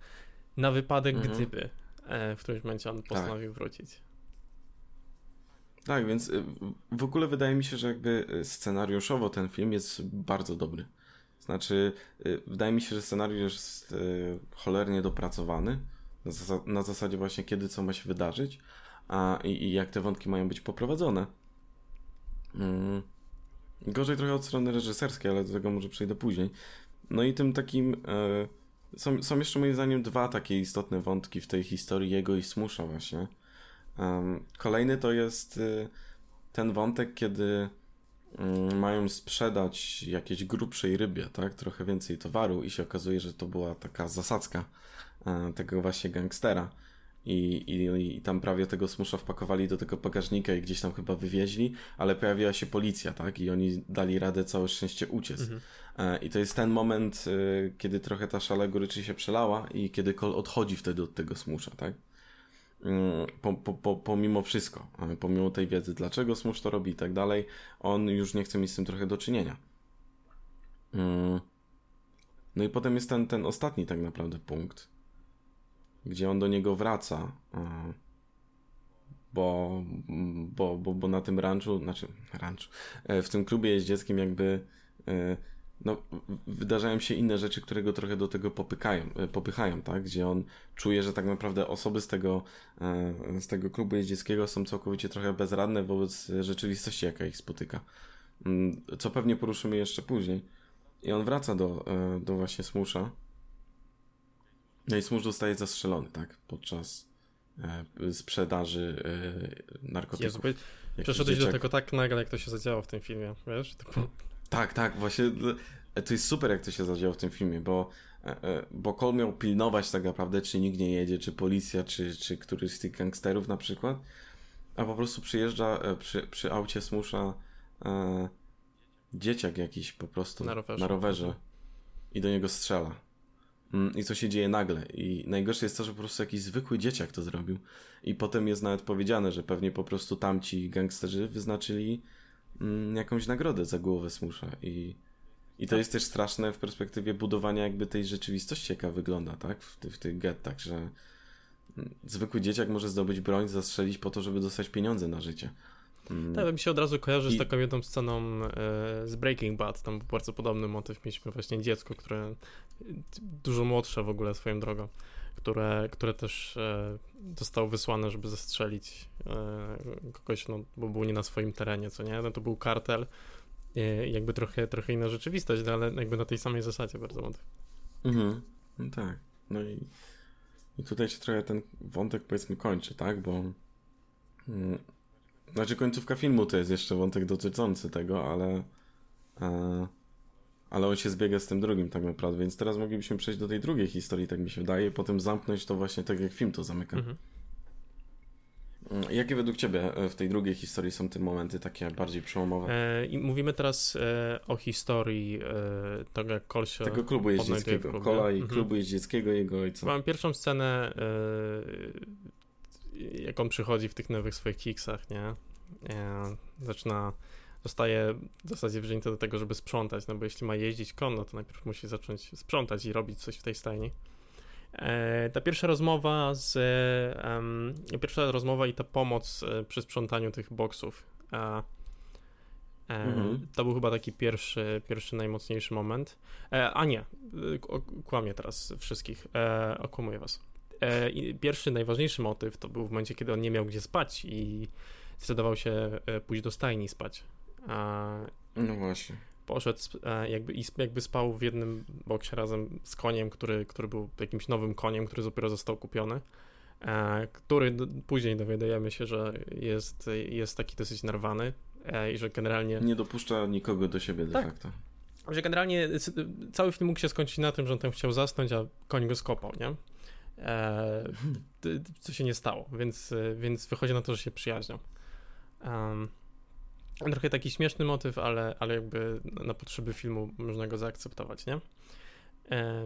na wypadek, mhm. gdyby e, w którymś momencie on postanowił wrócić. Tak, więc w ogóle wydaje mi się, że jakby scenariuszowo ten film jest bardzo dobry. Znaczy, y, wydaje mi się, że scenariusz jest y, cholernie dopracowany na, zas na zasadzie właśnie kiedy co ma się wydarzyć a, i, i jak te wątki mają być poprowadzone. Mm. Gorzej trochę od strony reżyserskiej, ale do tego może przejdę później. No i tym takim. E, są, są jeszcze moim zdaniem dwa takie istotne wątki w tej historii jego i Smusza właśnie. Kolejny to jest y, ten wątek, kiedy mają sprzedać jakiejś grubszej rybie, tak? Trochę więcej towaru i się okazuje, że to była taka zasadzka e, tego właśnie gangstera. I, i, I tam prawie tego smusza wpakowali do tego bagażnika i gdzieś tam chyba wywieźli, ale pojawiła się policja, tak? I oni dali radę całe szczęście uciec. Mhm. E, I to jest ten moment, e, kiedy trochę ta szala goryczy się przelała i kiedy Kol odchodzi wtedy od tego smusza, tak? Mm, po, po, po, pomimo wszystko, pomimo tej wiedzy, dlaczego Smush to robi i tak dalej, on już nie chce mieć z tym trochę do czynienia. Mm. No i potem jest ten, ten ostatni tak naprawdę punkt, gdzie on do niego wraca, bo, bo, bo, bo na tym ranczu, znaczy ranczu, e, w tym klubie jeździeckim jakby e, no, wydarzają się inne rzeczy, które go trochę do tego popykają, e, popychają, tak? Gdzie on czuje, że tak naprawdę osoby z tego, e, z tego klubu jeździeckiego są całkowicie trochę bezradne wobec rzeczywistości, jaka ich spotyka. Mm, co pewnie poruszymy jeszcze później. I on wraca do, e, do właśnie Smusza. No i Smusz zostaje zastrzelony, tak? Podczas sprzedaży narkotyków. Jezu, przeszedłeś do tego tak nagle, jak to się zadziało w tym filmie, wiesz? Typu... Tak, tak, właśnie to jest super, jak to się zadziało w tym filmie, bo, e, e, bo Cole miał pilnować tak naprawdę, czy nikt nie jedzie, czy policja, czy, czy któryś z tych gangsterów na przykład, a po prostu przyjeżdża e, przy, przy aucie smusza e, dzieciak jakiś po prostu na rowerze. na rowerze i do niego strzela. Mm, I co się dzieje nagle. I najgorsze jest to, że po prostu jakiś zwykły dzieciak to zrobił. I potem jest nawet powiedziane, że pewnie po prostu tamci gangsterzy wyznaczyli jakąś nagrodę za głowę Smusza. I, i to tak. jest też straszne w perspektywie budowania jakby tej rzeczywistości, jaka wygląda, tak? W, ty, w tych gettach, że mm, zwykły dzieciak może zdobyć broń, zastrzelić po to, żeby dostać pieniądze na życie. Mm. Tak, mi się od razu kojarzy I... z taką jedną sceną e, z Breaking Bad. Tam był bardzo podobny motyw. Mieliśmy właśnie dziecko, które dużo młodsze w ogóle swoją drogą, które, które też e, zostało wysłane, żeby zastrzelić e, kogoś, no, bo był nie na swoim terenie, co nie? No, to był kartel. jakby trochę, trochę inna rzeczywistość, no, ale jakby na tej samej zasadzie bardzo motyw. Mhm, no tak. No i, i tutaj się trochę ten wątek powiedzmy kończy, tak? Bo mm, znaczy końcówka filmu to jest jeszcze wątek dotyczący tego, ale e, ale on się zbiega z tym drugim tak naprawdę, więc teraz moglibyśmy przejść do tej drugiej historii, tak mi się wydaje, i potem zamknąć to właśnie tak jak film to zamyka. Mhm. Mm, jakie według Ciebie e, w tej drugiej historii są te momenty takie bardziej przełomowe? E, I mówimy teraz e, o historii e, tego, jak Kol się Tego klubu jeździeckiego, Kola i mhm. klubu jeździeckiego jego ojca. Mam pierwszą scenę e, jak on przychodzi w tych nowych swoich kiksach, nie? E, zaczyna, zostaje w zasadzie wzięty do tego, żeby sprzątać, no bo jeśli ma jeździć konno, to najpierw musi zacząć sprzątać i robić coś w tej stajni. E, ta pierwsza rozmowa z, e, pierwsza rozmowa i ta pomoc e, przy sprzątaniu tych boksów, e, mhm. to był chyba taki pierwszy, pierwszy najmocniejszy moment. A nie, kłamię teraz wszystkich, okłamuję was. Pierwszy, najważniejszy motyw to był w momencie, kiedy on nie miał gdzie spać i zdecydował się pójść do stajni spać. No właśnie. Poszedł e, jakby, i jakby spał w jednym boksie razem z koniem, który, który był jakimś nowym koniem, który dopiero został kupiony. Który później dowiadujemy się, że jest, jest taki dosyć narwany i że generalnie. Nie dopuszcza nikogo do siebie de tak. facto. Że generalnie cały film mógł się skończyć na tym, że on tam chciał zasnąć, a koń go skopał, nie? e, co się nie stało, więc, więc wychodzi na to, że się przyjaźnią. Um, trochę taki śmieszny motyw, ale, ale jakby na potrzeby filmu można go zaakceptować, nie? E,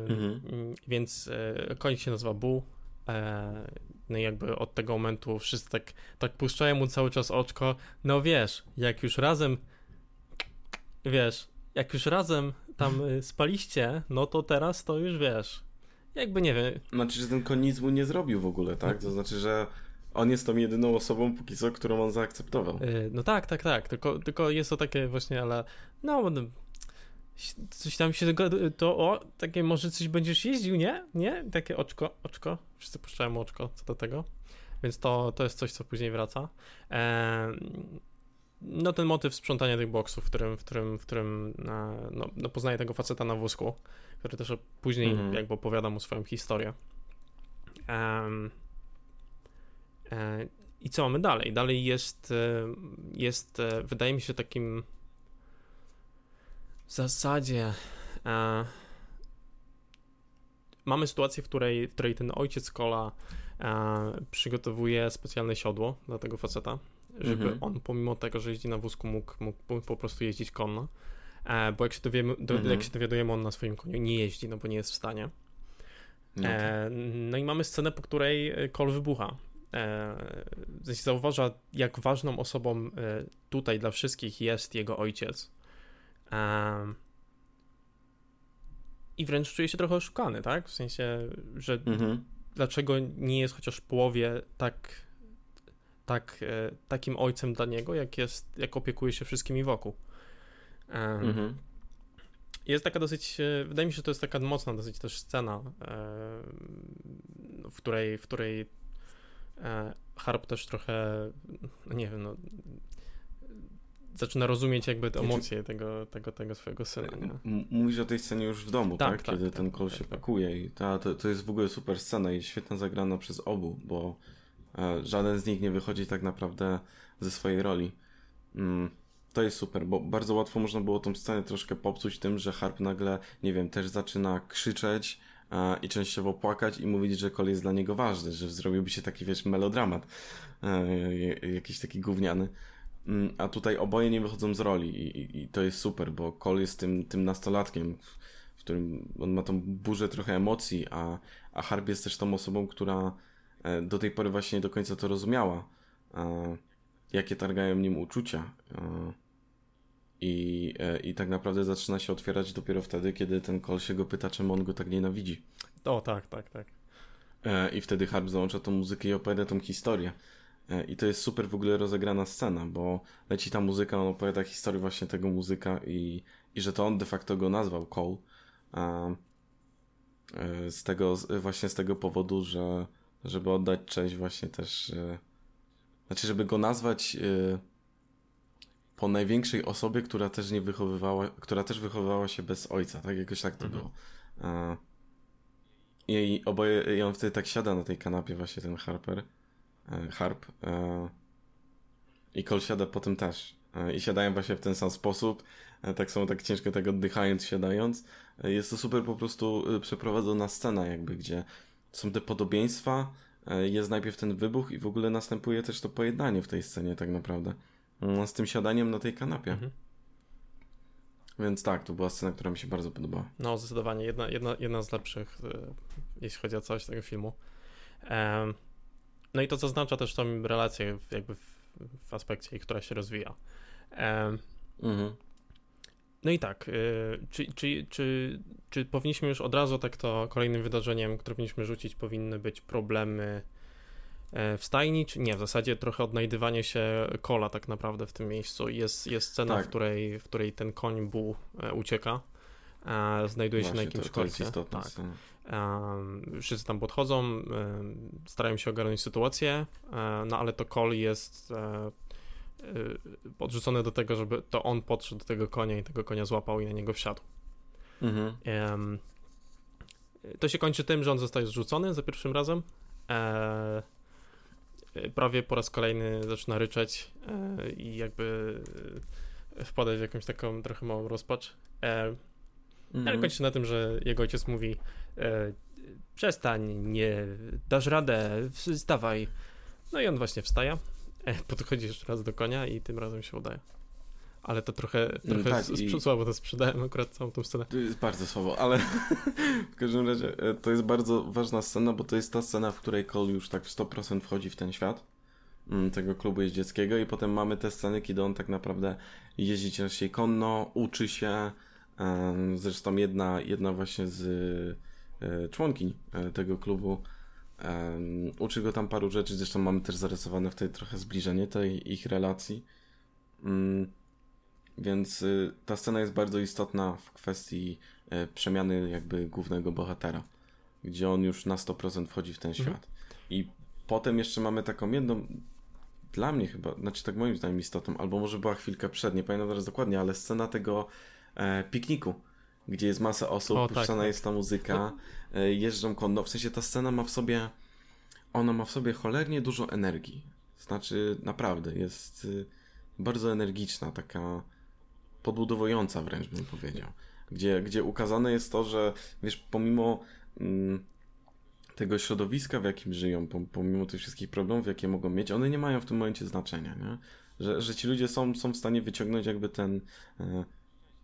mhm. Więc e, koń się nazywa Bu. E, no i jakby od tego momentu wszyscy tak, tak puszczają mu cały czas oczko. No wiesz, jak już razem wiesz, jak już razem tam spaliście, no to teraz to już wiesz, jakby nie wiem. Znaczy, że ten konizmu nie zrobił w ogóle, tak? To znaczy, że on jest tą jedyną osobą póki co, którą on zaakceptował. Yy, no tak, tak, tak. Tylko, tylko jest to takie właśnie, ale no, no coś tam się to o, takie może coś będziesz jeździł, nie? Nie? Takie oczko, oczko. Wszyscy puszczają oczko co do tego. Więc to, to jest coś, co później wraca. Eee, no ten motyw sprzątania tych boksów, w którym, w którym, w którym e, no, no poznaje tego faceta na wózku, który też później mhm. jakby opowiada mu swoją historię. Um, e, I co mamy dalej? Dalej jest, e, jest e, wydaje mi się takim w zasadzie e, mamy sytuację, w której, w której ten ojciec Kola e, przygotowuje specjalne siodło dla tego faceta, żeby mhm. on pomimo tego, że jeździ na wózku mógł, mógł po prostu jeździć konno. E, bo jak się, dowiemy, do, mhm. jak się dowiadujemy, on na swoim koniu nie jeździ, no bo nie jest w stanie. No, e, no i mamy scenę, po której kol wybucha. E, zauważa, jak ważną osobą e, tutaj dla wszystkich jest jego ojciec. E, I wręcz czuje się trochę oszukany, tak? W sensie, że mhm. dlaczego nie jest chociaż w połowie tak, tak, e, takim ojcem dla niego, jak jest, jak opiekuje się wszystkimi wokół. Mhm. Jest taka dosyć, wydaje mi się, że to jest taka mocna dosyć też scena, w której, w której Harp też trochę, no nie wiem, no, zaczyna rozumieć jakby te emocje tego, tego, tego swojego syna. Nie? Mówisz o tej scenie już w domu, tak? tak? tak Kiedy tak, ten kol tak, się tak. pakuje i ta, to, to jest w ogóle super scena i świetna zagrana przez obu, bo e, żaden z nich nie wychodzi tak naprawdę ze swojej roli. Mm, to jest super, bo bardzo łatwo można było tą scenę troszkę popsuć tym, że Harp nagle, nie wiem, też zaczyna krzyczeć e, i częściowo płakać i mówić, że kol jest dla niego ważny, że zrobiłby się taki, wiesz, melodramat, e, jakiś taki gówniany. Mm, a tutaj oboje nie wychodzą z roli i, i, i to jest super, bo Cole jest tym, tym nastolatkiem, w którym on ma tą burzę trochę emocji, a, a Harp jest też tą osobą, która e, do tej pory właśnie nie do końca to rozumiała, jakie targają nim uczucia. I, e, I tak naprawdę zaczyna się otwierać dopiero wtedy, kiedy ten Cole się go pyta, czemu on go tak nienawidzi. O, tak, tak, tak. E, I wtedy Harp załącza tą muzykę i opowiada tą historię. E, I to jest super w ogóle rozegrana scena, bo leci ta muzyka, on opowiada historię właśnie tego muzyka i, i że to on de facto go nazwał Cole. Z tego, właśnie z tego powodu, że żeby oddać cześć właśnie też, znaczy żeby go nazwać po największej osobie, która też nie wychowywała, która też wychowywała się bez ojca, tak? Jakoś tak to mhm. było. I oboje, i on wtedy tak siada na tej kanapie właśnie ten Harper E, harp. E, I Cole siada po tym też. E, I siadają właśnie w ten sam sposób. Tak są tak ciężko tak oddychając, siadając. Jest to super po prostu przeprowadzona scena jakby, gdzie są te podobieństwa, jest najpierw ten wybuch i w ogóle następuje też to pojednanie w tej scenie tak naprawdę. Z tym siadaniem na tej kanapie. Mhm. Więc tak, to była scena, która mi się bardzo podobała. No, zdecydowanie. Jedna, jedna, jedna z lepszych, jeśli chodzi o coś tego filmu. No i to zaznacza też tą relację jakby w, w aspekcie, która się rozwija. mhm. No i tak, y, czy, czy, czy, czy powinniśmy już od razu tak to kolejnym wydarzeniem, które powinniśmy rzucić, powinny być problemy e, w stajni, czy nie? W zasadzie trochę odnajdywanie się kola tak naprawdę w tym miejscu. Jest, jest scena, tak. w, której, w której ten koń Bu e, ucieka, znajduje Właśnie, się na jakimś to, to korcie. tak. Scena. Wszyscy tam podchodzą, starają się ogarnąć sytuację, e, no ale to Cole jest e, e, podrzucony do tego, żeby to on podszedł do tego konia i tego konia złapał i na niego wsiadł. Mhm. To się kończy tym, że on zostaje zrzucony za pierwszym razem. Prawie po raz kolejny zaczyna ryczeć i jakby wpadać w jakąś taką trochę małą rozpacz. Mhm. Ale kończy się na tym, że jego ojciec mówi e, przestań, nie dasz radę, wstawaj. No i on właśnie wstaje, e, podchodzi jeszcze raz do konia i tym razem się udaje. Ale to trochę, mm, trochę tak, i... słabo to sprzedałem akurat całą tą scenę. To jest bardzo słabo, ale w każdym razie e, to jest bardzo ważna scena, bo to jest ta scena, w której Cole już tak w 100% wchodzi w ten świat mm, tego klubu jeździeckiego i potem mamy te sceny, kiedy on tak naprawdę jeździ częściej konno, uczy się, Zresztą jedna, jedna właśnie z e, członkiń e, tego klubu uczy go tam paru rzeczy, zresztą mamy też zarysowane wtedy trochę zbliżenie tej ich relacji. Więc y, ta scena jest bardzo istotna w kwestii e, przemiany jakby głównego bohatera, gdzie on już na 100% wchodzi w ten mhm. świat. I potem jeszcze mamy taką jedną, dla mnie chyba, znaczy tak moim zdaniem istotą, albo może była chwilkę przed, nie pamiętam teraz dokładnie, ale scena tego e, pikniku, gdzie jest masa osób, o, puszczana tak, jest ta muzyka, no. e, jeżdżą konno. W sensie ta scena ma w sobie, ona ma w sobie cholernie dużo energii. Znaczy, naprawdę, jest y, bardzo energiczna, taka podbudowująca wręcz bym powiedział. Gdzie, gdzie ukazane jest to, że wiesz, pomimo mm, tego środowiska, w jakim żyją, pomimo tych wszystkich problemów, jakie mogą mieć, one nie mają w tym momencie znaczenia, nie? Że, że ci ludzie są, są w stanie wyciągnąć jakby ten e,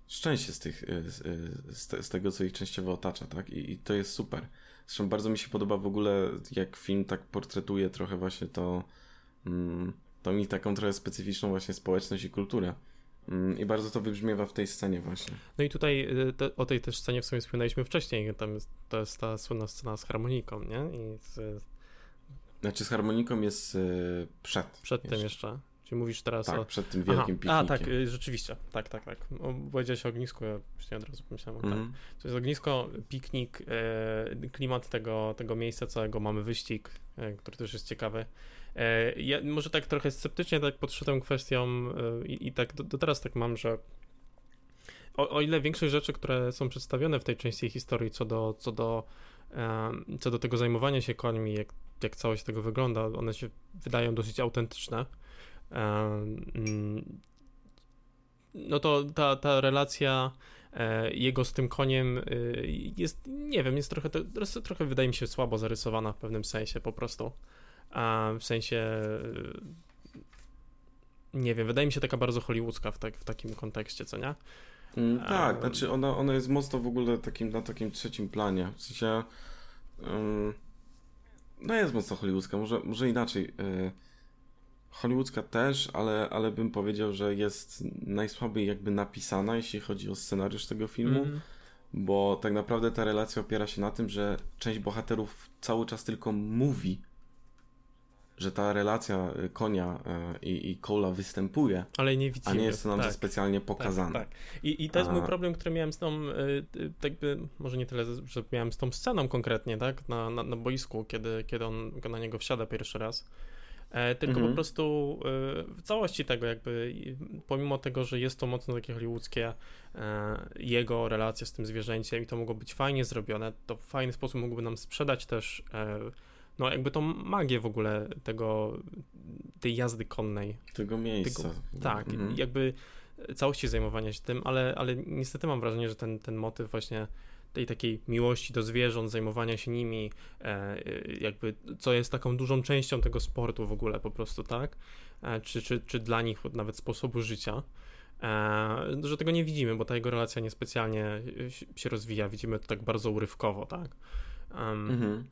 szczęście z, tych, z, y, z, z tego, co ich częściowo otacza, tak? I, I, to jest super. Zresztą bardzo mi się podoba w ogóle, jak film tak portretuje trochę właśnie to, mm, tą ich taką trochę specyficzną właśnie społeczność i kulturę. Mm, I bardzo to wybrzmiewa w tej scenie właśnie. No i tutaj y, te, o tej też scenie w sumie wspominaliśmy wcześniej, tam jest, to jest ta słynna scena z harmoniką, nie? I z... Znaczy z harmoniką jest przed. Przed jeszcze. tym jeszcze. Czy mówisz teraz tak, o... przed tym wielkim Aha, piknikiem. A, tak, y, rzeczywiście, tak, tak, tak. O, powiedziałeś o ognisku, ja już nie od razu pomyślałem, mm. tak. Mhm. To jest ognisko, piknik, klimat tego, tego miejsca całego, mamy wyścig, który też jest ciekawy. E, ja może tak trochę sceptycznie tak podszedłem kwestią e, i, i tak do, do, teraz tak mam, że o, o, ile większość rzeczy, które są przedstawione w tej części historii co do, co do, e, co do tego zajmowania się końmi, jak, jak całość tego wygląda, one się wydają dosyć autentyczne. Mm, no to ta, ta relacja jego z tym koniem jest, nie wiem, jest trochę, trochę wydaje mi się słabo zarysowana w pewnym sensie po prostu a w sensie nie wiem, wydaje mi się taka bardzo hollywoodzka w, tak, w takim kontekście, co nie? Mm, tak, a... znaczy ona, ona jest mocno w ogóle takim, na takim trzecim planie, w sensie um, no jest mocno hollywoodzka, może, może inaczej y, hollywoodzka też, ale, ale bym powiedział, że jest najsłabiej jakby napisana, jeśli chodzi o scenariusz tego filmu, mm. bo tak naprawdę ta relacja opiera się na tym, że część bohaterów cały czas tylko mówi że ta relacja y, konia y, i, i Cola występuje, ale nie widzimy. a nie jest to nam tak, specjalnie pokazane. Tak, tak. I, I to jest a... mój problem, który miałem z tą, y, jakby, może nie tyle, że miałem z tą sceną konkretnie, tak, na, na, na boisku, kiedy, kiedy on na niego wsiada pierwszy raz. E, tylko mhm. po prostu w całości tego jakby, pomimo tego, że jest to mocno takie hollywoodzkie, e, jego relacja z tym zwierzęciem i to mogło być fajnie zrobione, to w fajny sposób mógłby nam sprzedać też e, no jakby tą magię w ogóle tego, tej jazdy konnej. Tego miejsca. Tego, tak, mhm. jakby całości zajmowania się tym, ale, ale niestety mam wrażenie, że ten, ten motyw właśnie tej takiej miłości do zwierząt, zajmowania się nimi, e, jakby co jest taką dużą częścią tego sportu w ogóle po prostu, tak? E, czy, czy, czy dla nich nawet sposobu życia. E, że tego nie widzimy, bo ta jego relacja niespecjalnie się rozwija, widzimy to tak bardzo urywkowo, tak? Um, mhm.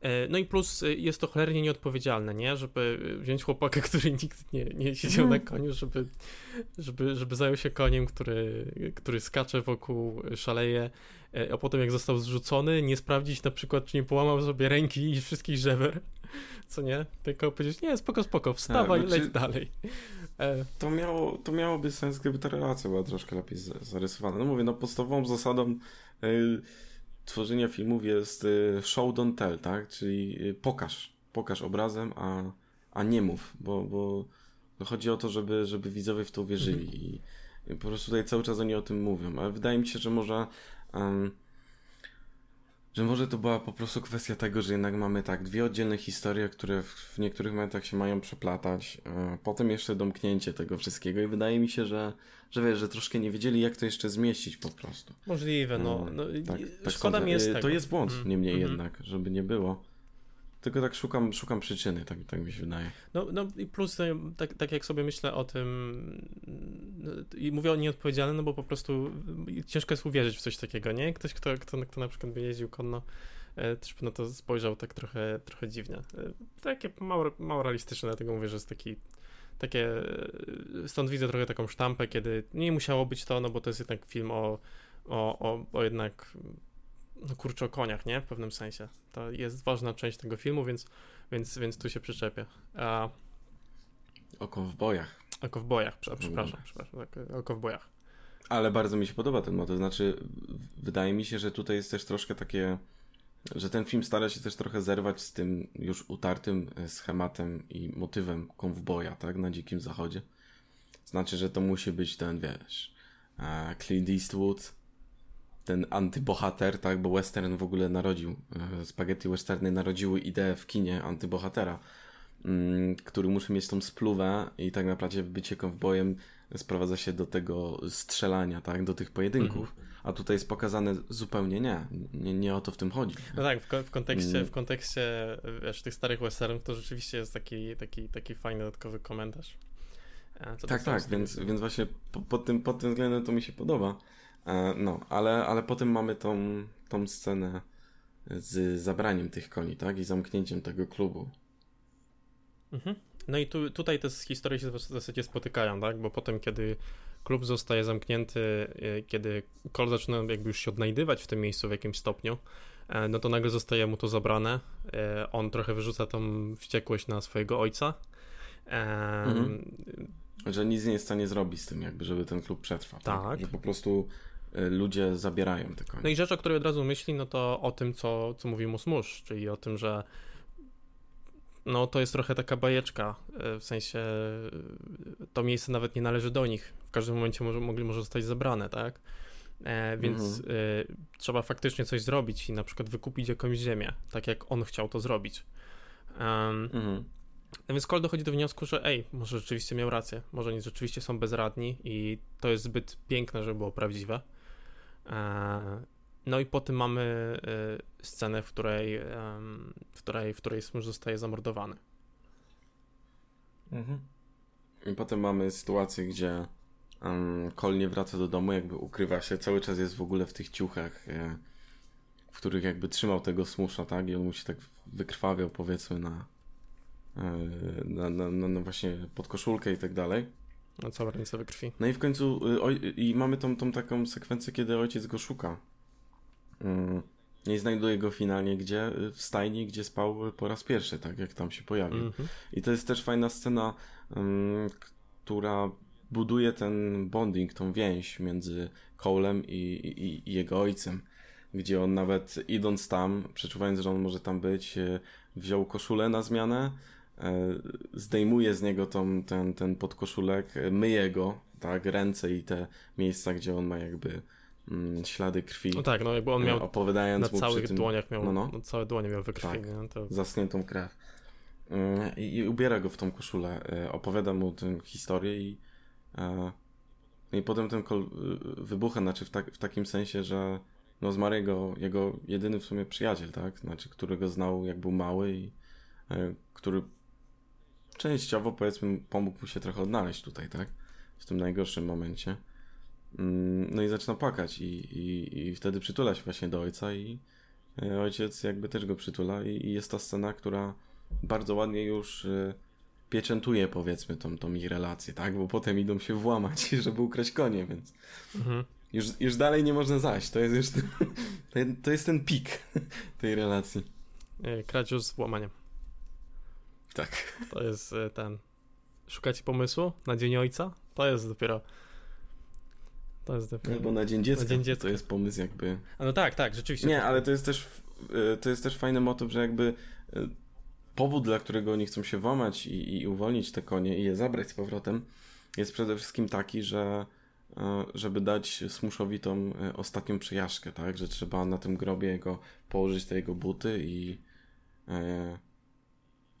E, no i plus e, jest to cholernie nieodpowiedzialne, nie? Żeby wziąć chłopaka, który nikt nie, nie siedział na koniu, żeby, żeby, żeby zajął się koniem, który, który skacze wokół, szaleje, e, a potem jak został zrzucony, nie sprawdzić na przykład, czy nie połamał sobie ręki i wszystkich żeber, co nie? Tylko powiedzieć, nie, spoko, spoko, wstawaj, tak, leć dalej. To, miało, to miałoby sens, gdyby ta relacja była troszkę lepiej zarysowana. No mówię, no podstawową zasadą yy tworzenia filmów jest y, show don't tell, tak? Czyli y, pokaż, pokaż obrazem, a, a nie mów, bo, bo chodzi o to, żeby, żeby widzowie w to wierzyli i po prostu tutaj cały czas oni o tym mówią, ale wydaje mi się, że może um, że może to była po prostu kwestia tego, że jednak mamy tak dwie oddzielne historie, które w, niektórych momentach się mają przeplatać, e, potem jeszcze domknięcie tego wszystkiego i wydaje mi się, że, że wiesz, że troszkę nie wiedzieli jak to jeszcze zmieścić po prostu. Możliwe, no. E, no tak, tak szkoda mi jest e, tego. To jest błąd, mm. niemniej mm jednak, żeby nie było. Tylko tak szukam, szukam przyczyny, tak, tak mi się wydaje. No, no i plus, e, tak, tak jak sobie myślę o tym, i mówię o nieodpowiedzialnym, no bo po prostu ciężko jest uwierzyć w coś takiego, nie? Ktoś, kto, kto, kto na przykład by jeździł konno, e, też by na to spojrzał tak trochę, trochę dziwnie. E, takie mało, mało realistyczne, dlatego mówię, że jest taki takie, stąd widzę trochę taką sztampę, kiedy nie musiało być to, no bo to jest jednak film o, o, o, o jednak no kurczę o koniach, nie? W pewnym sensie. To jest ważna część tego filmu, więc, więc, więc tu się przyczepię. A... O kowbojach. O kowbojach, przepraszam, przepraszam, tak, o kowbojach. Ale bardzo mi się podoba ten motyw, znaczy wydaje mi się, że tutaj jest też troszkę takie, że ten film stara się też trochę zerwać z tym już utartym schematem i motywem kowboja, tak, na Dzikim Zachodzie. Znaczy, że to musi być ten, wiesz, Clint Eastwood, ten antybohater, tak, bo western w ogóle narodził, e, spaghetti westerny narodziły ideę w kinie antybohatera, mm, który musi mieć tą spluwę i tak naprawdę bycie kowbojem sprowadza się do tego strzelania, tak, do tych pojedynków. Mhm. A tutaj jest pokazane zupełnie nie. nie. Nie o to w tym chodzi. No tak, w, w kontekście, mm. w kontekście wiesz, tych starych westernów to rzeczywiście jest taki, taki, taki fajny dodatkowy komentarz. Tak, tak, więc, więc właśnie pod, tym, pod tym względem to mi się podoba. E, no, ale, ale potem mamy tą, tą scenę z zabraniem tych koni, tak? I zamknięciem tego klubu. Mhm. No i tu, tutaj te historie się w zasadzie spotykają, tak? Bo potem, kiedy klub zostaje zamknięty, e, kiedy Cole zaczyna jakby już się odnajdywać w tym miejscu w jakimś stopniu, e, no to nagle zostaje mu to zabrane. On trochę wyrzuca tą wściekłość na swojego ojca, Mhm. Że nic nie jest w stanie zrobić z tym, jakby, żeby ten klub przetrwał. Tak. tak? Że po prostu ludzie zabierają te konie. No i rzecz, o której od razu myśli, no to o tym, co, co mówi Musmusz, czyli o tym, że no to jest trochę taka bajeczka, y, w sensie y, to miejsce nawet nie należy do nich. W każdym momencie może, mogli może zostać zebrane, tak? E, więc mhm. y, trzeba faktycznie coś zrobić i na przykład wykupić jakąś ziemię, tak jak on chciał to zrobić. Um, mhm. No więc Cole dochodzi do wniosku, że ej, może rzeczywiście miał rację, może oni rzeczywiście są bezradni i to jest zbyt piękne, żeby było prawdziwe. E, no i potem mamy y, scenę, w której, w której, w której Smush zostaje zamordowany. Mhm. I potem mamy sytuację, gdzie um, Cole nie wraca do domu, jakby ukrywa się, cały czas jest w ogóle w tych ciuchach, y, w których jakby trzymał tego Smusha, tak? I on mu się tak wykrwawiał, powiedzmy, na, na, na, na, na właśnie podkoszulkę i tak dalej. Na całe ręce we krwi. No i w końcu y, oj, i mamy tą, tą taką sekwencję, kiedy ojciec go szuka. Mm, nie znajduje go finalnie gdzie? Y, w stajni, gdzie spał po raz pierwszy, tak jak tam się pojawił. Mm -hmm. I to jest też fajna scena, um, która buduje ten bonding, tą więź między Colem i, i, i, jego ojcem. Gdzie on nawet idąc tam, przeczuwając, że on może tam być, y, wziął koszulę na zmianę, zdejmuje z niego tą, ten, ten podkoszulek, myje go, tak, ręce i te miejsca, gdzie on ma jakby mm, ślady krwi. No tak, no jakby on miał opowiadając na całych tym, dłoniach miał, no, no. całe dłonie miał we krwi. Tak, nie? To... Zasniętą krew. I, ubiera go w tą koszulę, e, opowiada mu tę historię i e, no i potem ten kol e, wybucha, znaczy w, tak, w takim sensie, że no zmarł jego, jego jedyny w sumie przyjaciel, tak? Znaczy, którego znał jak był mały i który częściowo powiedzmy pomógł mu się trochę odnaleźć tutaj, tak? W tym najgorszym momencie. Mm, no i zaczyna płakać i, i, i wtedy przytula się właśnie do ojca i e, ojciec jakby też go przytula i, i jest ta scena, która bardzo ładnie już e, pieczętuje powiedzmy tą, tą ich relację, tak? Bo potem idą się włamać, żeby ukraść konie, więc mhm. już, już dalej nie można zaś. To jest już ten, to jest ten pik tej relacji. E, kradzież z włamaniem. Tak. To jest ten. Szukacie pomysłu na Dzień Ojca? To jest dopiero to jest Albo na Dzień Dziecka. Na dzień dziecka. To jest pomysł jakby... A no tak, tak, rzeczywiście. Nie, ale to jest też e, to jest też fajny motyw, że jakby e, powód, dla którego oni chcą się włamać i, i uwolnić te konie i je zabrać z powrotem jest przede wszystkim taki, że e, żeby dać Smuszowi tą ostatnią przejażdżkę, tak? Że trzeba na tym grobie jego położyć te jego buty i,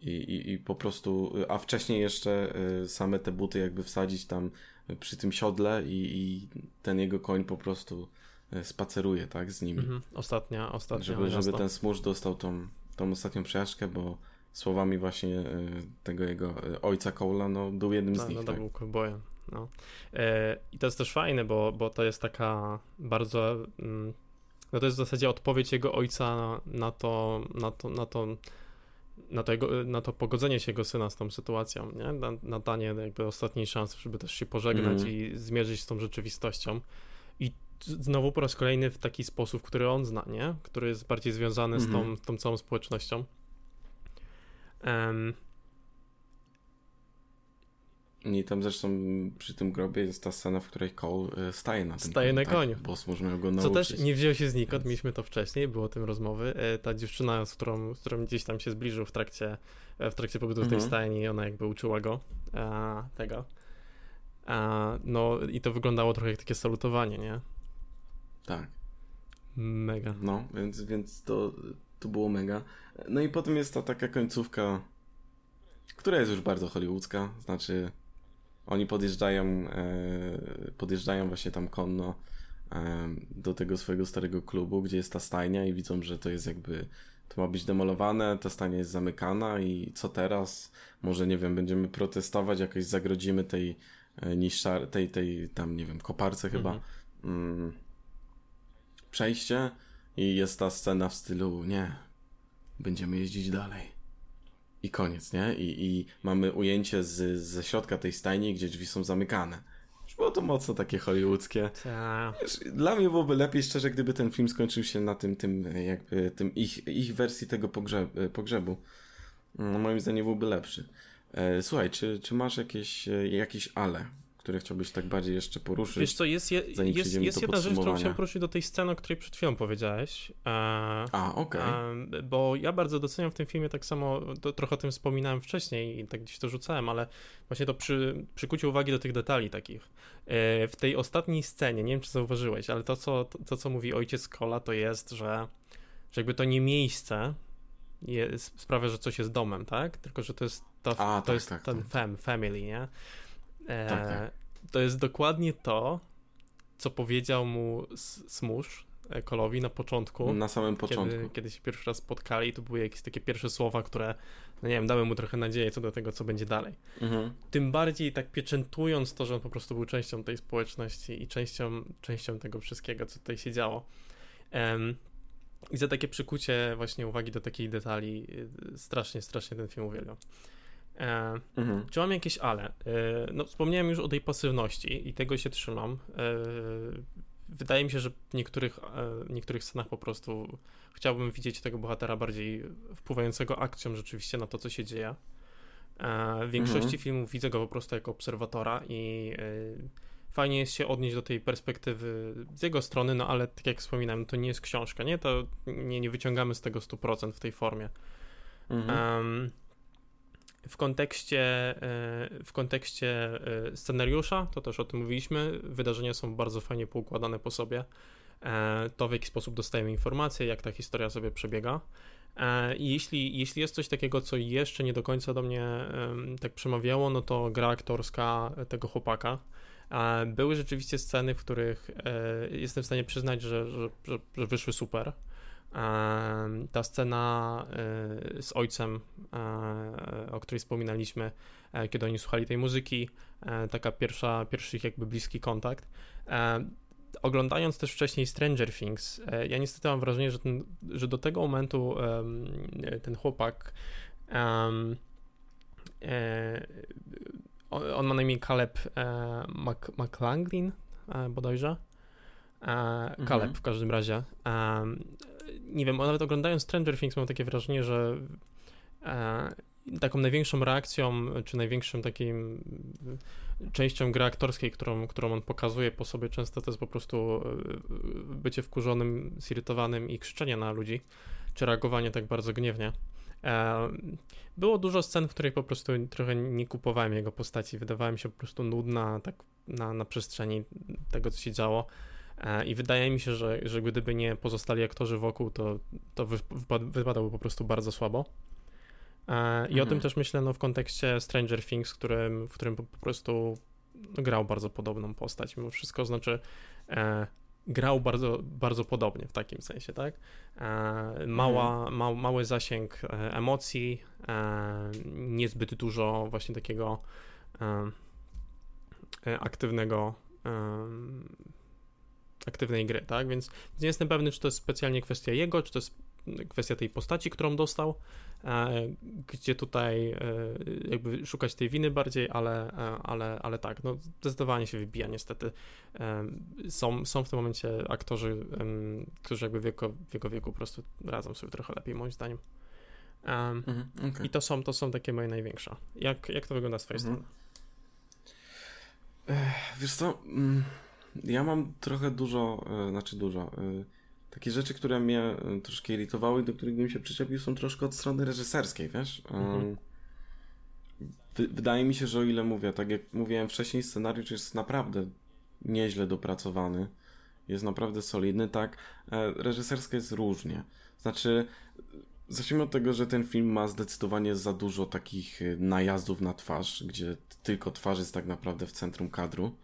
i, i, i po prostu, a wcześniej jeszcze same te buty jakby wsadzić tam przy tym siodle i, i ten jego koń po prostu e, spaceruje, tak, z nimi. Mhm. Ostatnia, ostatnia. Żeby, żeby ten smurz dostał tą, tą ostatnią przejażdżkę, bo słowami właśnie e, tego jego ojca Cola, no był jednym z nich. No, to tak? był cowboyem. No. E, I to jest też fajne, bo, bo to jest taka bardzo. Mm, no to jest w zasadzie odpowiedź jego ojca na to, na to, na to na to, jego, na to pogodzenie się jego syna z tą sytuacją, nie? Na, na danie jakby ostatniej szansy, żeby też się pożegnać mm. i zmierzyć z tą rzeczywistością. I znowu po raz kolejny w taki sposób, który on zna, nie? Który jest bardziej związany mm z, tą, mhm. tą całą społecznością. Um, i tam zresztą przy tym grobie jest ta scena, w której Cole y, staje na tym Staje na tak? koniu. Bo możemy go nauczyć. Co też nie wziął się znikąd, mieliśmy to wcześniej, było o tym rozmowy. E, ta dziewczyna, z którą, z którą gdzieś tam się zbliżył w trakcie, e, w trakcie pobytu w tej mhm. stajni, ona jakby uczyła go a, tego. A, no i to wyglądało trochę jak takie salutowanie, nie? Tak. Mega. No, więc, więc to, to było mega. No i potem jest ta taka końcówka, która jest już bardzo hollywoodzka, znaczy oni podjeżdżają, e, podjeżdżają właśnie tam konno e, do tego swojego starego klubu, gdzie jest ta stajnia i widzą, że to jest jakby to ma być demolowane, ta stajnia jest zamykana i co teraz? Może, nie wiem, będziemy protestować, jakoś zagrodzimy tej e, niższar, tej, tej tam, nie wiem, koparce chyba mhm. mm, przejście i jest ta scena w stylu nie, będziemy jeździć dalej i koniec, nie? I, i mamy ujęcie z, ze środka tej stajni, gdzie drzwi są zamykane. Już było to mocno takie hollywoodzkie. Dla mnie byłoby lepiej, szczerze, gdyby ten film skończył się na tym, tym jakby, tym ich, ich wersji tego pogrzeb, pogrzebu. No, moim zdaniem byłby lepszy. E, słuchaj, czy, czy masz jakieś, e, jakieś ale, które chciałbyś tak bardziej jeszcze poruszyć? Wiesz co, jest, je, jest, jest jedna rzecz, którą chciałem poruszyć do tej sceny, o której przed chwilą powiedziałeś. E, A, okej. Okay. Bo ja bardzo doceniam w tym filmie tak samo, to, trochę o tym wspominałem wcześniej i tak gdzieś to rzucałem, ale właśnie to przy, przykucie uwagi do tych detali takich. E, w tej ostatniej scenie, nie wiem czy zauważyłeś, ale to co, to, co mówi ojciec Kola, to jest, że, że jakby to nie miejsce jest, sprawia, że coś jest domem, tak? Tylko, że to jest, to, A, to tak, jest tak, ten tak. fam, family, nie? E, tak, tak. To jest dokładnie to, co powiedział mu Smush, e, Kolowi na początku. Na samym początku. Kiedy, kiedy się pierwszy raz spotkali, to były jakieś takie pierwsze słowa, które, no nie wiem, dały mu trochę nadzieję co do tego, co będzie dalej. Mhm. Tym bardziej tak pieczętując to, że on po prostu był częścią tej społeczności i częścią, częścią tego wszystkiego, co tutaj się działo. Um, i za takie przykucie właśnie uwagi do takich detali y, strasznie, strasznie ten film uwielbiam. E, mhm. Czy mam jakieś ale? E, no, wspomniałem już o tej pasywności i tego się trzymam. E, wydaje mi się, że w niektórych, niektórych scenach po prostu chciałbym widzieć tego bohatera bardziej wpływającego akcją rzeczywiście na to, co się dzieje. W większości mhm. filmów widzę go po prostu jako obserwatora i fajnie jest się odnieść do tej perspektywy z jego strony, no ale tak jak wspominałem, to nie jest książka, nie? To nie, nie wyciągamy z tego 100% w tej formie. Mhm. Um, w kontekście, e, w kontekście e, scenariusza, to też o tym mówiliśmy, wydarzenia są bardzo fajnie poukładane po sobie. E, to w jaki sposób dostajemy informacje, jak ta historia sobie przebiega. I jeśli, jeśli jest coś takiego, co jeszcze nie do końca do mnie tak przemawiało, no to gra aktorska tego chłopaka. Były rzeczywiście sceny, w których jestem w stanie przyznać, że, że, że wyszły super. Ta scena e, z ojcem, e, o której wspominaliśmy, e, kiedy oni słuchali tej muzyki, taka pierwsza, pierwszy jakby bliski kontakt. Oglądając też wcześniej Stranger Things, ja niestety mam wrażenie, że, ten, że do tego momentu ten chłopak on ma na imię Caleb McLanglin bodajże. Caleb mhm. w każdym razie nie wiem, nawet oglądając Stranger Things mam takie wrażenie, że e, taką największą reakcją, czy największą takim częścią gry aktorskiej, którą, którą on pokazuje po sobie często, to jest po prostu e, bycie wkurzonym, zirytowanym i krzyczenie na ludzi, czy reagowanie tak bardzo gniewnie. E, było dużo scen, w których po prostu trochę nie kupowałem jego postaci, wydawała mi się po prostu nudna tak na, na przestrzeni tego, co się działo. E, I wydaje mi się, że, że gdyby nie pozostali aktorzy wokół, to, to wypadałby po prostu bardzo słabo. E, I mhm. o tym mhm. też myślę no, w kontekście Stranger Things, w którym, w którym po, prostu grał bardzo podobną postać. Mimo wszystko znaczy e, grał bardzo, bardzo podobnie w takim sensie, tak? E, mała, mhm. ma, mały zasięg e, emocji, e, niezbyt dużo właśnie takiego aktywnego aktywnej gry, tak? Więc nie jestem pewny, czy to jest specjalnie kwestia jego, czy to jest kwestia tej postaci, którą dostał, e, gdzie tutaj e, jakby szukać tej winy bardziej, ale, e, ale, ale tak, no zdecydowanie się wybija niestety. Są, są w tym momencie aktorzy, którzy jakby w jego, w jego wieku po prostu radzą sobie trochę lepiej moim zdaniem. Mhm, okay. I to są, to są takie moje największe. Jak, jak to wygląda z twojej mhm. strony? Wiesz co... Mm ja mam trochę dużo, e, znaczy dużo. E, takie rzeczy, które mnie e, troszkę irytowały, do których bym się przyczepił, są troszkę od strony reżyserskiej, wiesz? Mhm. Wydaje mi się, że o ile mówię, tak jak mówiłem wcześniej, scenariusz jest naprawdę nieźle dopracowany. Jest naprawdę solidny, tak. Reżyserska jest różnie. Znaczy, zacznijmy od tego, że ten film ma zdecydowanie za dużo takich najazdów na twarz, gdzie tylko twarz jest tak naprawdę w centrum kadru.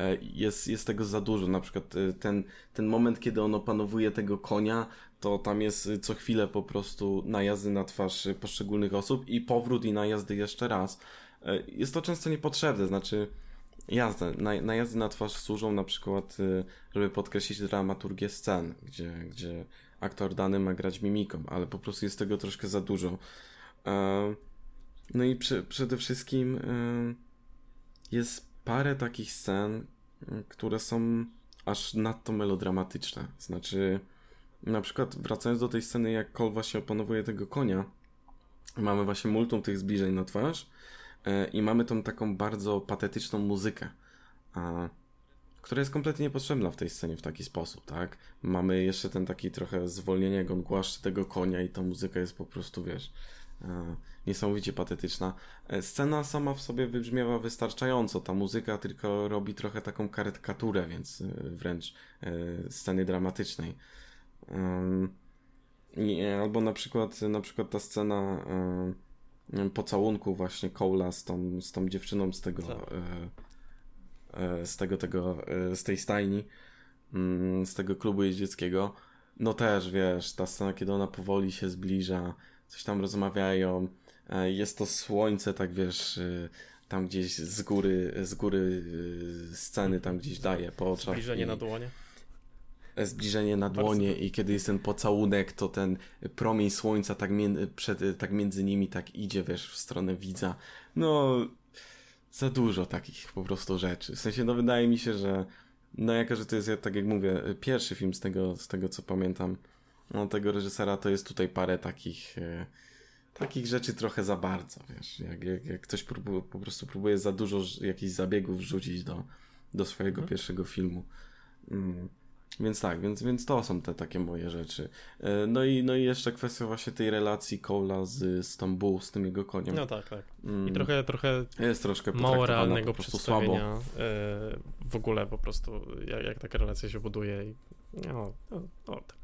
E, jest, jest tego za dużo. Na przykład e, ten, ten moment, kiedy on opanowuje tego konia, to tam jest e, co chwilę po prostu najazdy na twarz poszczególnych osób i powrót i najazdy jeszcze raz. Jest to często niepotrzebne, znaczy jazda, najazdy na twarz służą na przykład, żeby podkreślić dramaturgię scen, gdzie, gdzie aktor dany ma grać mimiką, ale po prostu jest tego troszkę za dużo. No i przy, przede wszystkim jest parę takich scen, mm, które są aż nadto melodramatyczne. Znaczy, na przykład wracając do tej sceny, jak Kol właśnie opanowuje tego konia, mamy właśnie multum tych zbliżeń na twarz e, i mamy tą taką bardzo patetyczną muzykę, która jest kompletnie niepotrzebna w tej scenie w taki sposób, tak? Mamy jeszcze ten taki trochę zwolnienie, jak on głaszczy tego konia i ta muzyka jest po prostu, wiesz, niesamowicie patetyczna. E, scena sama w sobie wybrzmiewa wystarczająco, ta muzyka tylko robi trochę taką karykaturę, więc wręcz sceny dramatycznej. Albo na przykład, na przykład ta scena e, pocałunku właśnie Cole'a z tą, z tą dziewczyną z tego, tak. e, e, z tego, tego, z tej stajni, mm, z tego klubu jeździeckiego. No też, wiesz, ta scena, kiedy ona powoli się zbliża, coś tam rozmawiają, jest to słońce, tak wiesz, tam gdzieś z góry, z góry sceny tam gdzieś daje po oczach. Zbliżenie i, na dłonie zbliżenie na dłonie i kiedy jest ten pocałunek, to ten promień słońca tak, przed, tak między nimi tak idzie, wiesz, w stronę widza. No, za dużo takich po prostu rzeczy. W sensie, no wydaje mi się, że no jako, że to jest, tak jak mówię, pierwszy film z tego, z tego co pamiętam, no tego reżysera, to jest tutaj parę takich e, takich rzeczy trochę za bardzo, wiesz, jak, jak, jak ktoś próbuje, po prostu próbuje za dużo jakichś zabiegów wrzucić do, do swojego mhm. pierwszego filmu. Mm. Więc tak, więc, więc to są te takie moje rzeczy. E, no i, no i jeszcze kwestia właśnie tej relacji Cola z Stambuł, z tym jego koniem. No tak, tak. I mm. trochę, trochę jest troszkę mało realnego przedstawienia słabo. E, w ogóle po prostu, jak, jak taka relacja się buduje i no, no, no tak.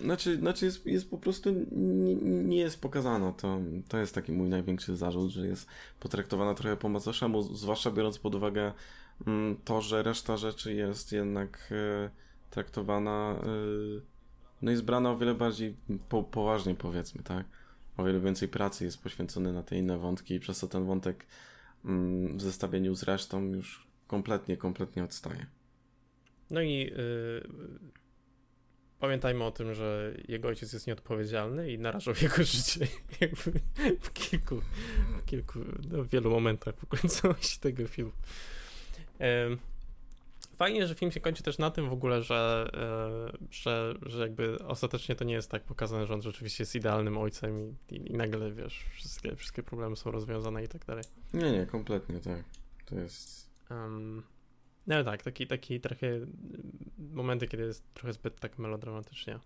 Znaczy, znaczy jest, jest po prostu nie, nie, jest pokazana. To, to jest taki mój największy zarzut, że jest potraktowana trochę po macoszemu, zwłaszcza biorąc pod uwagę mm, to, że reszta rzeczy jest jednak e, traktowana, yy, no jest brana o wiele bardziej po, poważnie powiedzmy, tak? O wiele więcej pracy jest poświęcone na te inne wątki i przez to ten wątek mm, w zestawieniu z resztą już kompletnie, kompletnie odstaje. No i yy, pamiętajmy o tym, że jego ojciec jest nieodpowiedzialny i narażał jego życie w kilku, w kilku, no, w wielu momentach po końcowości tego filmu. Fajnie, że film się kończy też na tym w ogóle, że, e, że, że jakby ostatecznie to nie jest tak pokazane, że on rzeczywiście jest idealnym ojcem i, i, i nagle, wiesz, wszystkie, wszystkie problemy są rozwiązane i tak dalej. Nie, nie, kompletnie tak. To jest... Um, no tak, taki, taki trochę momenty, kiedy jest trochę zbyt tak melodramatycznie.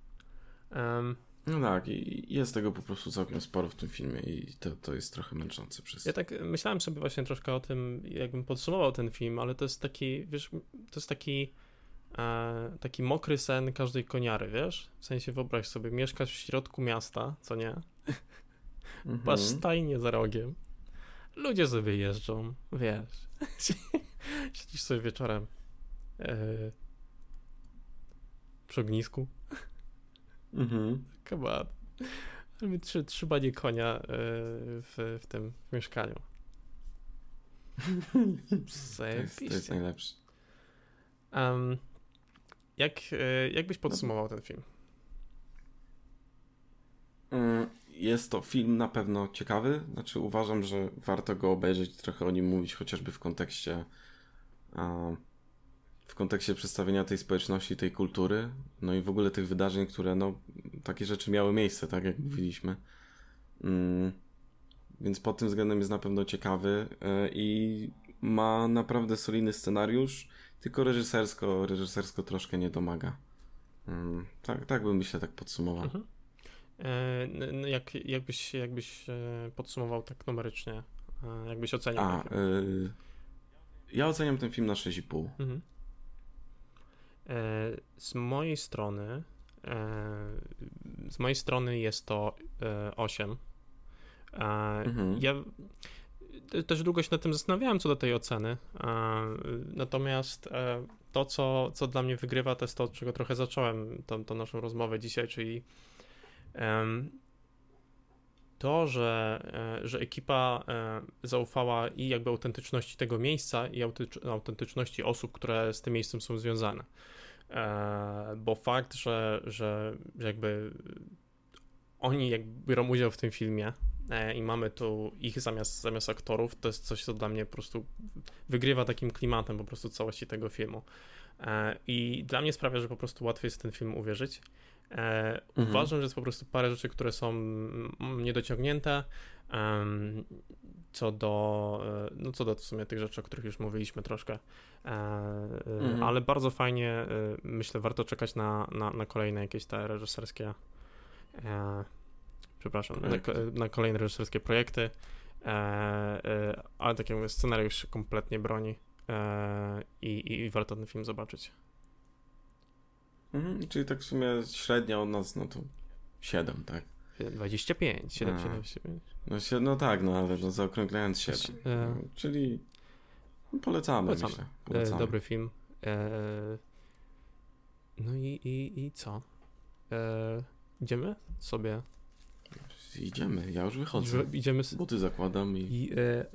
Um, no tak, i jest tego po prostu całkiem sporo w tym filmie i to, to jest trochę męczące przez Ja tak myślałem sobie właśnie troszkę o tym, jakbym podsumował ten film, ale to jest taki, wiesz, to jest taki e, taki mokry sen każdej koniary, wiesz? W sensie wyobraź sobie, mieszkasz w środku miasta, co nie? Mhm. Masz stajnie za rogiem. Ludzie sobie jeżdżą, wiesz. Siedzisz sobie wieczorem e, przy ognisku. Mhm. Come on. Ale trzy, trzymanie konia e, w, w tym w mieszkaniu. to, jest, to jest najlepsze. Um, jak, e, jak byś podsumował ten film? Mm, jest to film na pewno ciekawy. Znaczy, uważam, że warto go obejrzeć, trochę o nim mówić, chociażby w kontekście w kontekście przedstawienia tej społeczności, tej kultury, no i w ogóle tych wydarzeń, które, no, takie rzeczy miały miejsce, tak jak mówiliśmy. Mm, więc pod tym względem jest na pewno ciekawy yy, i ma naprawdę solidny scenariusz, tylko reżysersko, reżysersko troszkę nie domaga. Yy, tak, tak bym myślę tak podsumował. Mhm. E, jak, jakbyś, jakbyś e, podsumował tak numerycznie? E, jakbyś ocenił? A, yy, ja oceniam ten film na 6,5. Mhm. Z mojej strony z mojej strony jest to 8. E, mhm. Ja też długo się nad tym zastanawiałem co do tej oceny. Natomiast to, co, co dla mnie wygrywa, to jest to, od czego trochę zacząłem tą, tą naszą rozmowę dzisiaj, czyli to, że, że ekipa zaufała i jakby autentyczności tego miejsca, i autentyczności osób, które z tym miejscem są związane. E, bo fakt, że, że jakby oni jakby biorą udział w tym filmie e, i mamy tu ich zamiast, zamiast aktorów, to jest coś, co dla mnie po prostu wygrywa takim klimatem po prostu całości tego filmu. E, I dla mnie sprawia, że po prostu łatwiej jest ten film uwierzyć. E, mhm. Uważam, że jest po prostu parę rzeczy, które są niedociągnięte. Um, co do, e, no co do w sumie tych rzeczy, o których już mówiliśmy troszkę, e, mhm. ale bardzo fajnie, myślę, warto czekać na, na, na kolejne jakieś te reżyserskie, przepraszam, na, na, kolejne reżyserskie projekty, ale tak jak mówię, scenariusz kompletnie broni i, i warto ten film zobaczyć. Mhm, czyli tak w sumie średnia od nas, no to 7, tak? 25, 7, 7, 7. No, no tak, no ale no, zaokrąglając 7. E... Czyli polecamy, polecamy. myślę. Polecamy. E, dobry film. E... No i, i, i co? E... Idziemy sobie? Idziemy, ja już wychodzę. Idziemy. Buty zakładam i. I, e...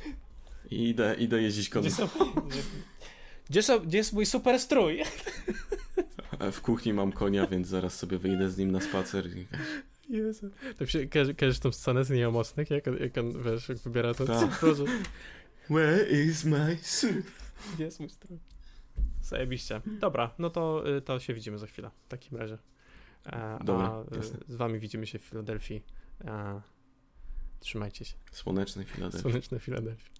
I idę, idę jeździć konno. Gdzie, gdzie, są, gdzie jest mój super strój? W kuchni mam konia, więc zaraz sobie wyjdę z nim na spacer i Jezu. Tak się kojarzysz tą scenę z Nieomocnych, jak, jak on, wiesz, jak wybiera to Ta. Where is my suit? Gdzie jest mój strój? Zajebiście. Dobra, no to, y, to się widzimy za chwilę w takim razie. E, Dobra, a y, z wami widzimy się w Filadelfii. E, trzymajcie się. Słonecznej Filadelfii. Słonecznej Filadelfii.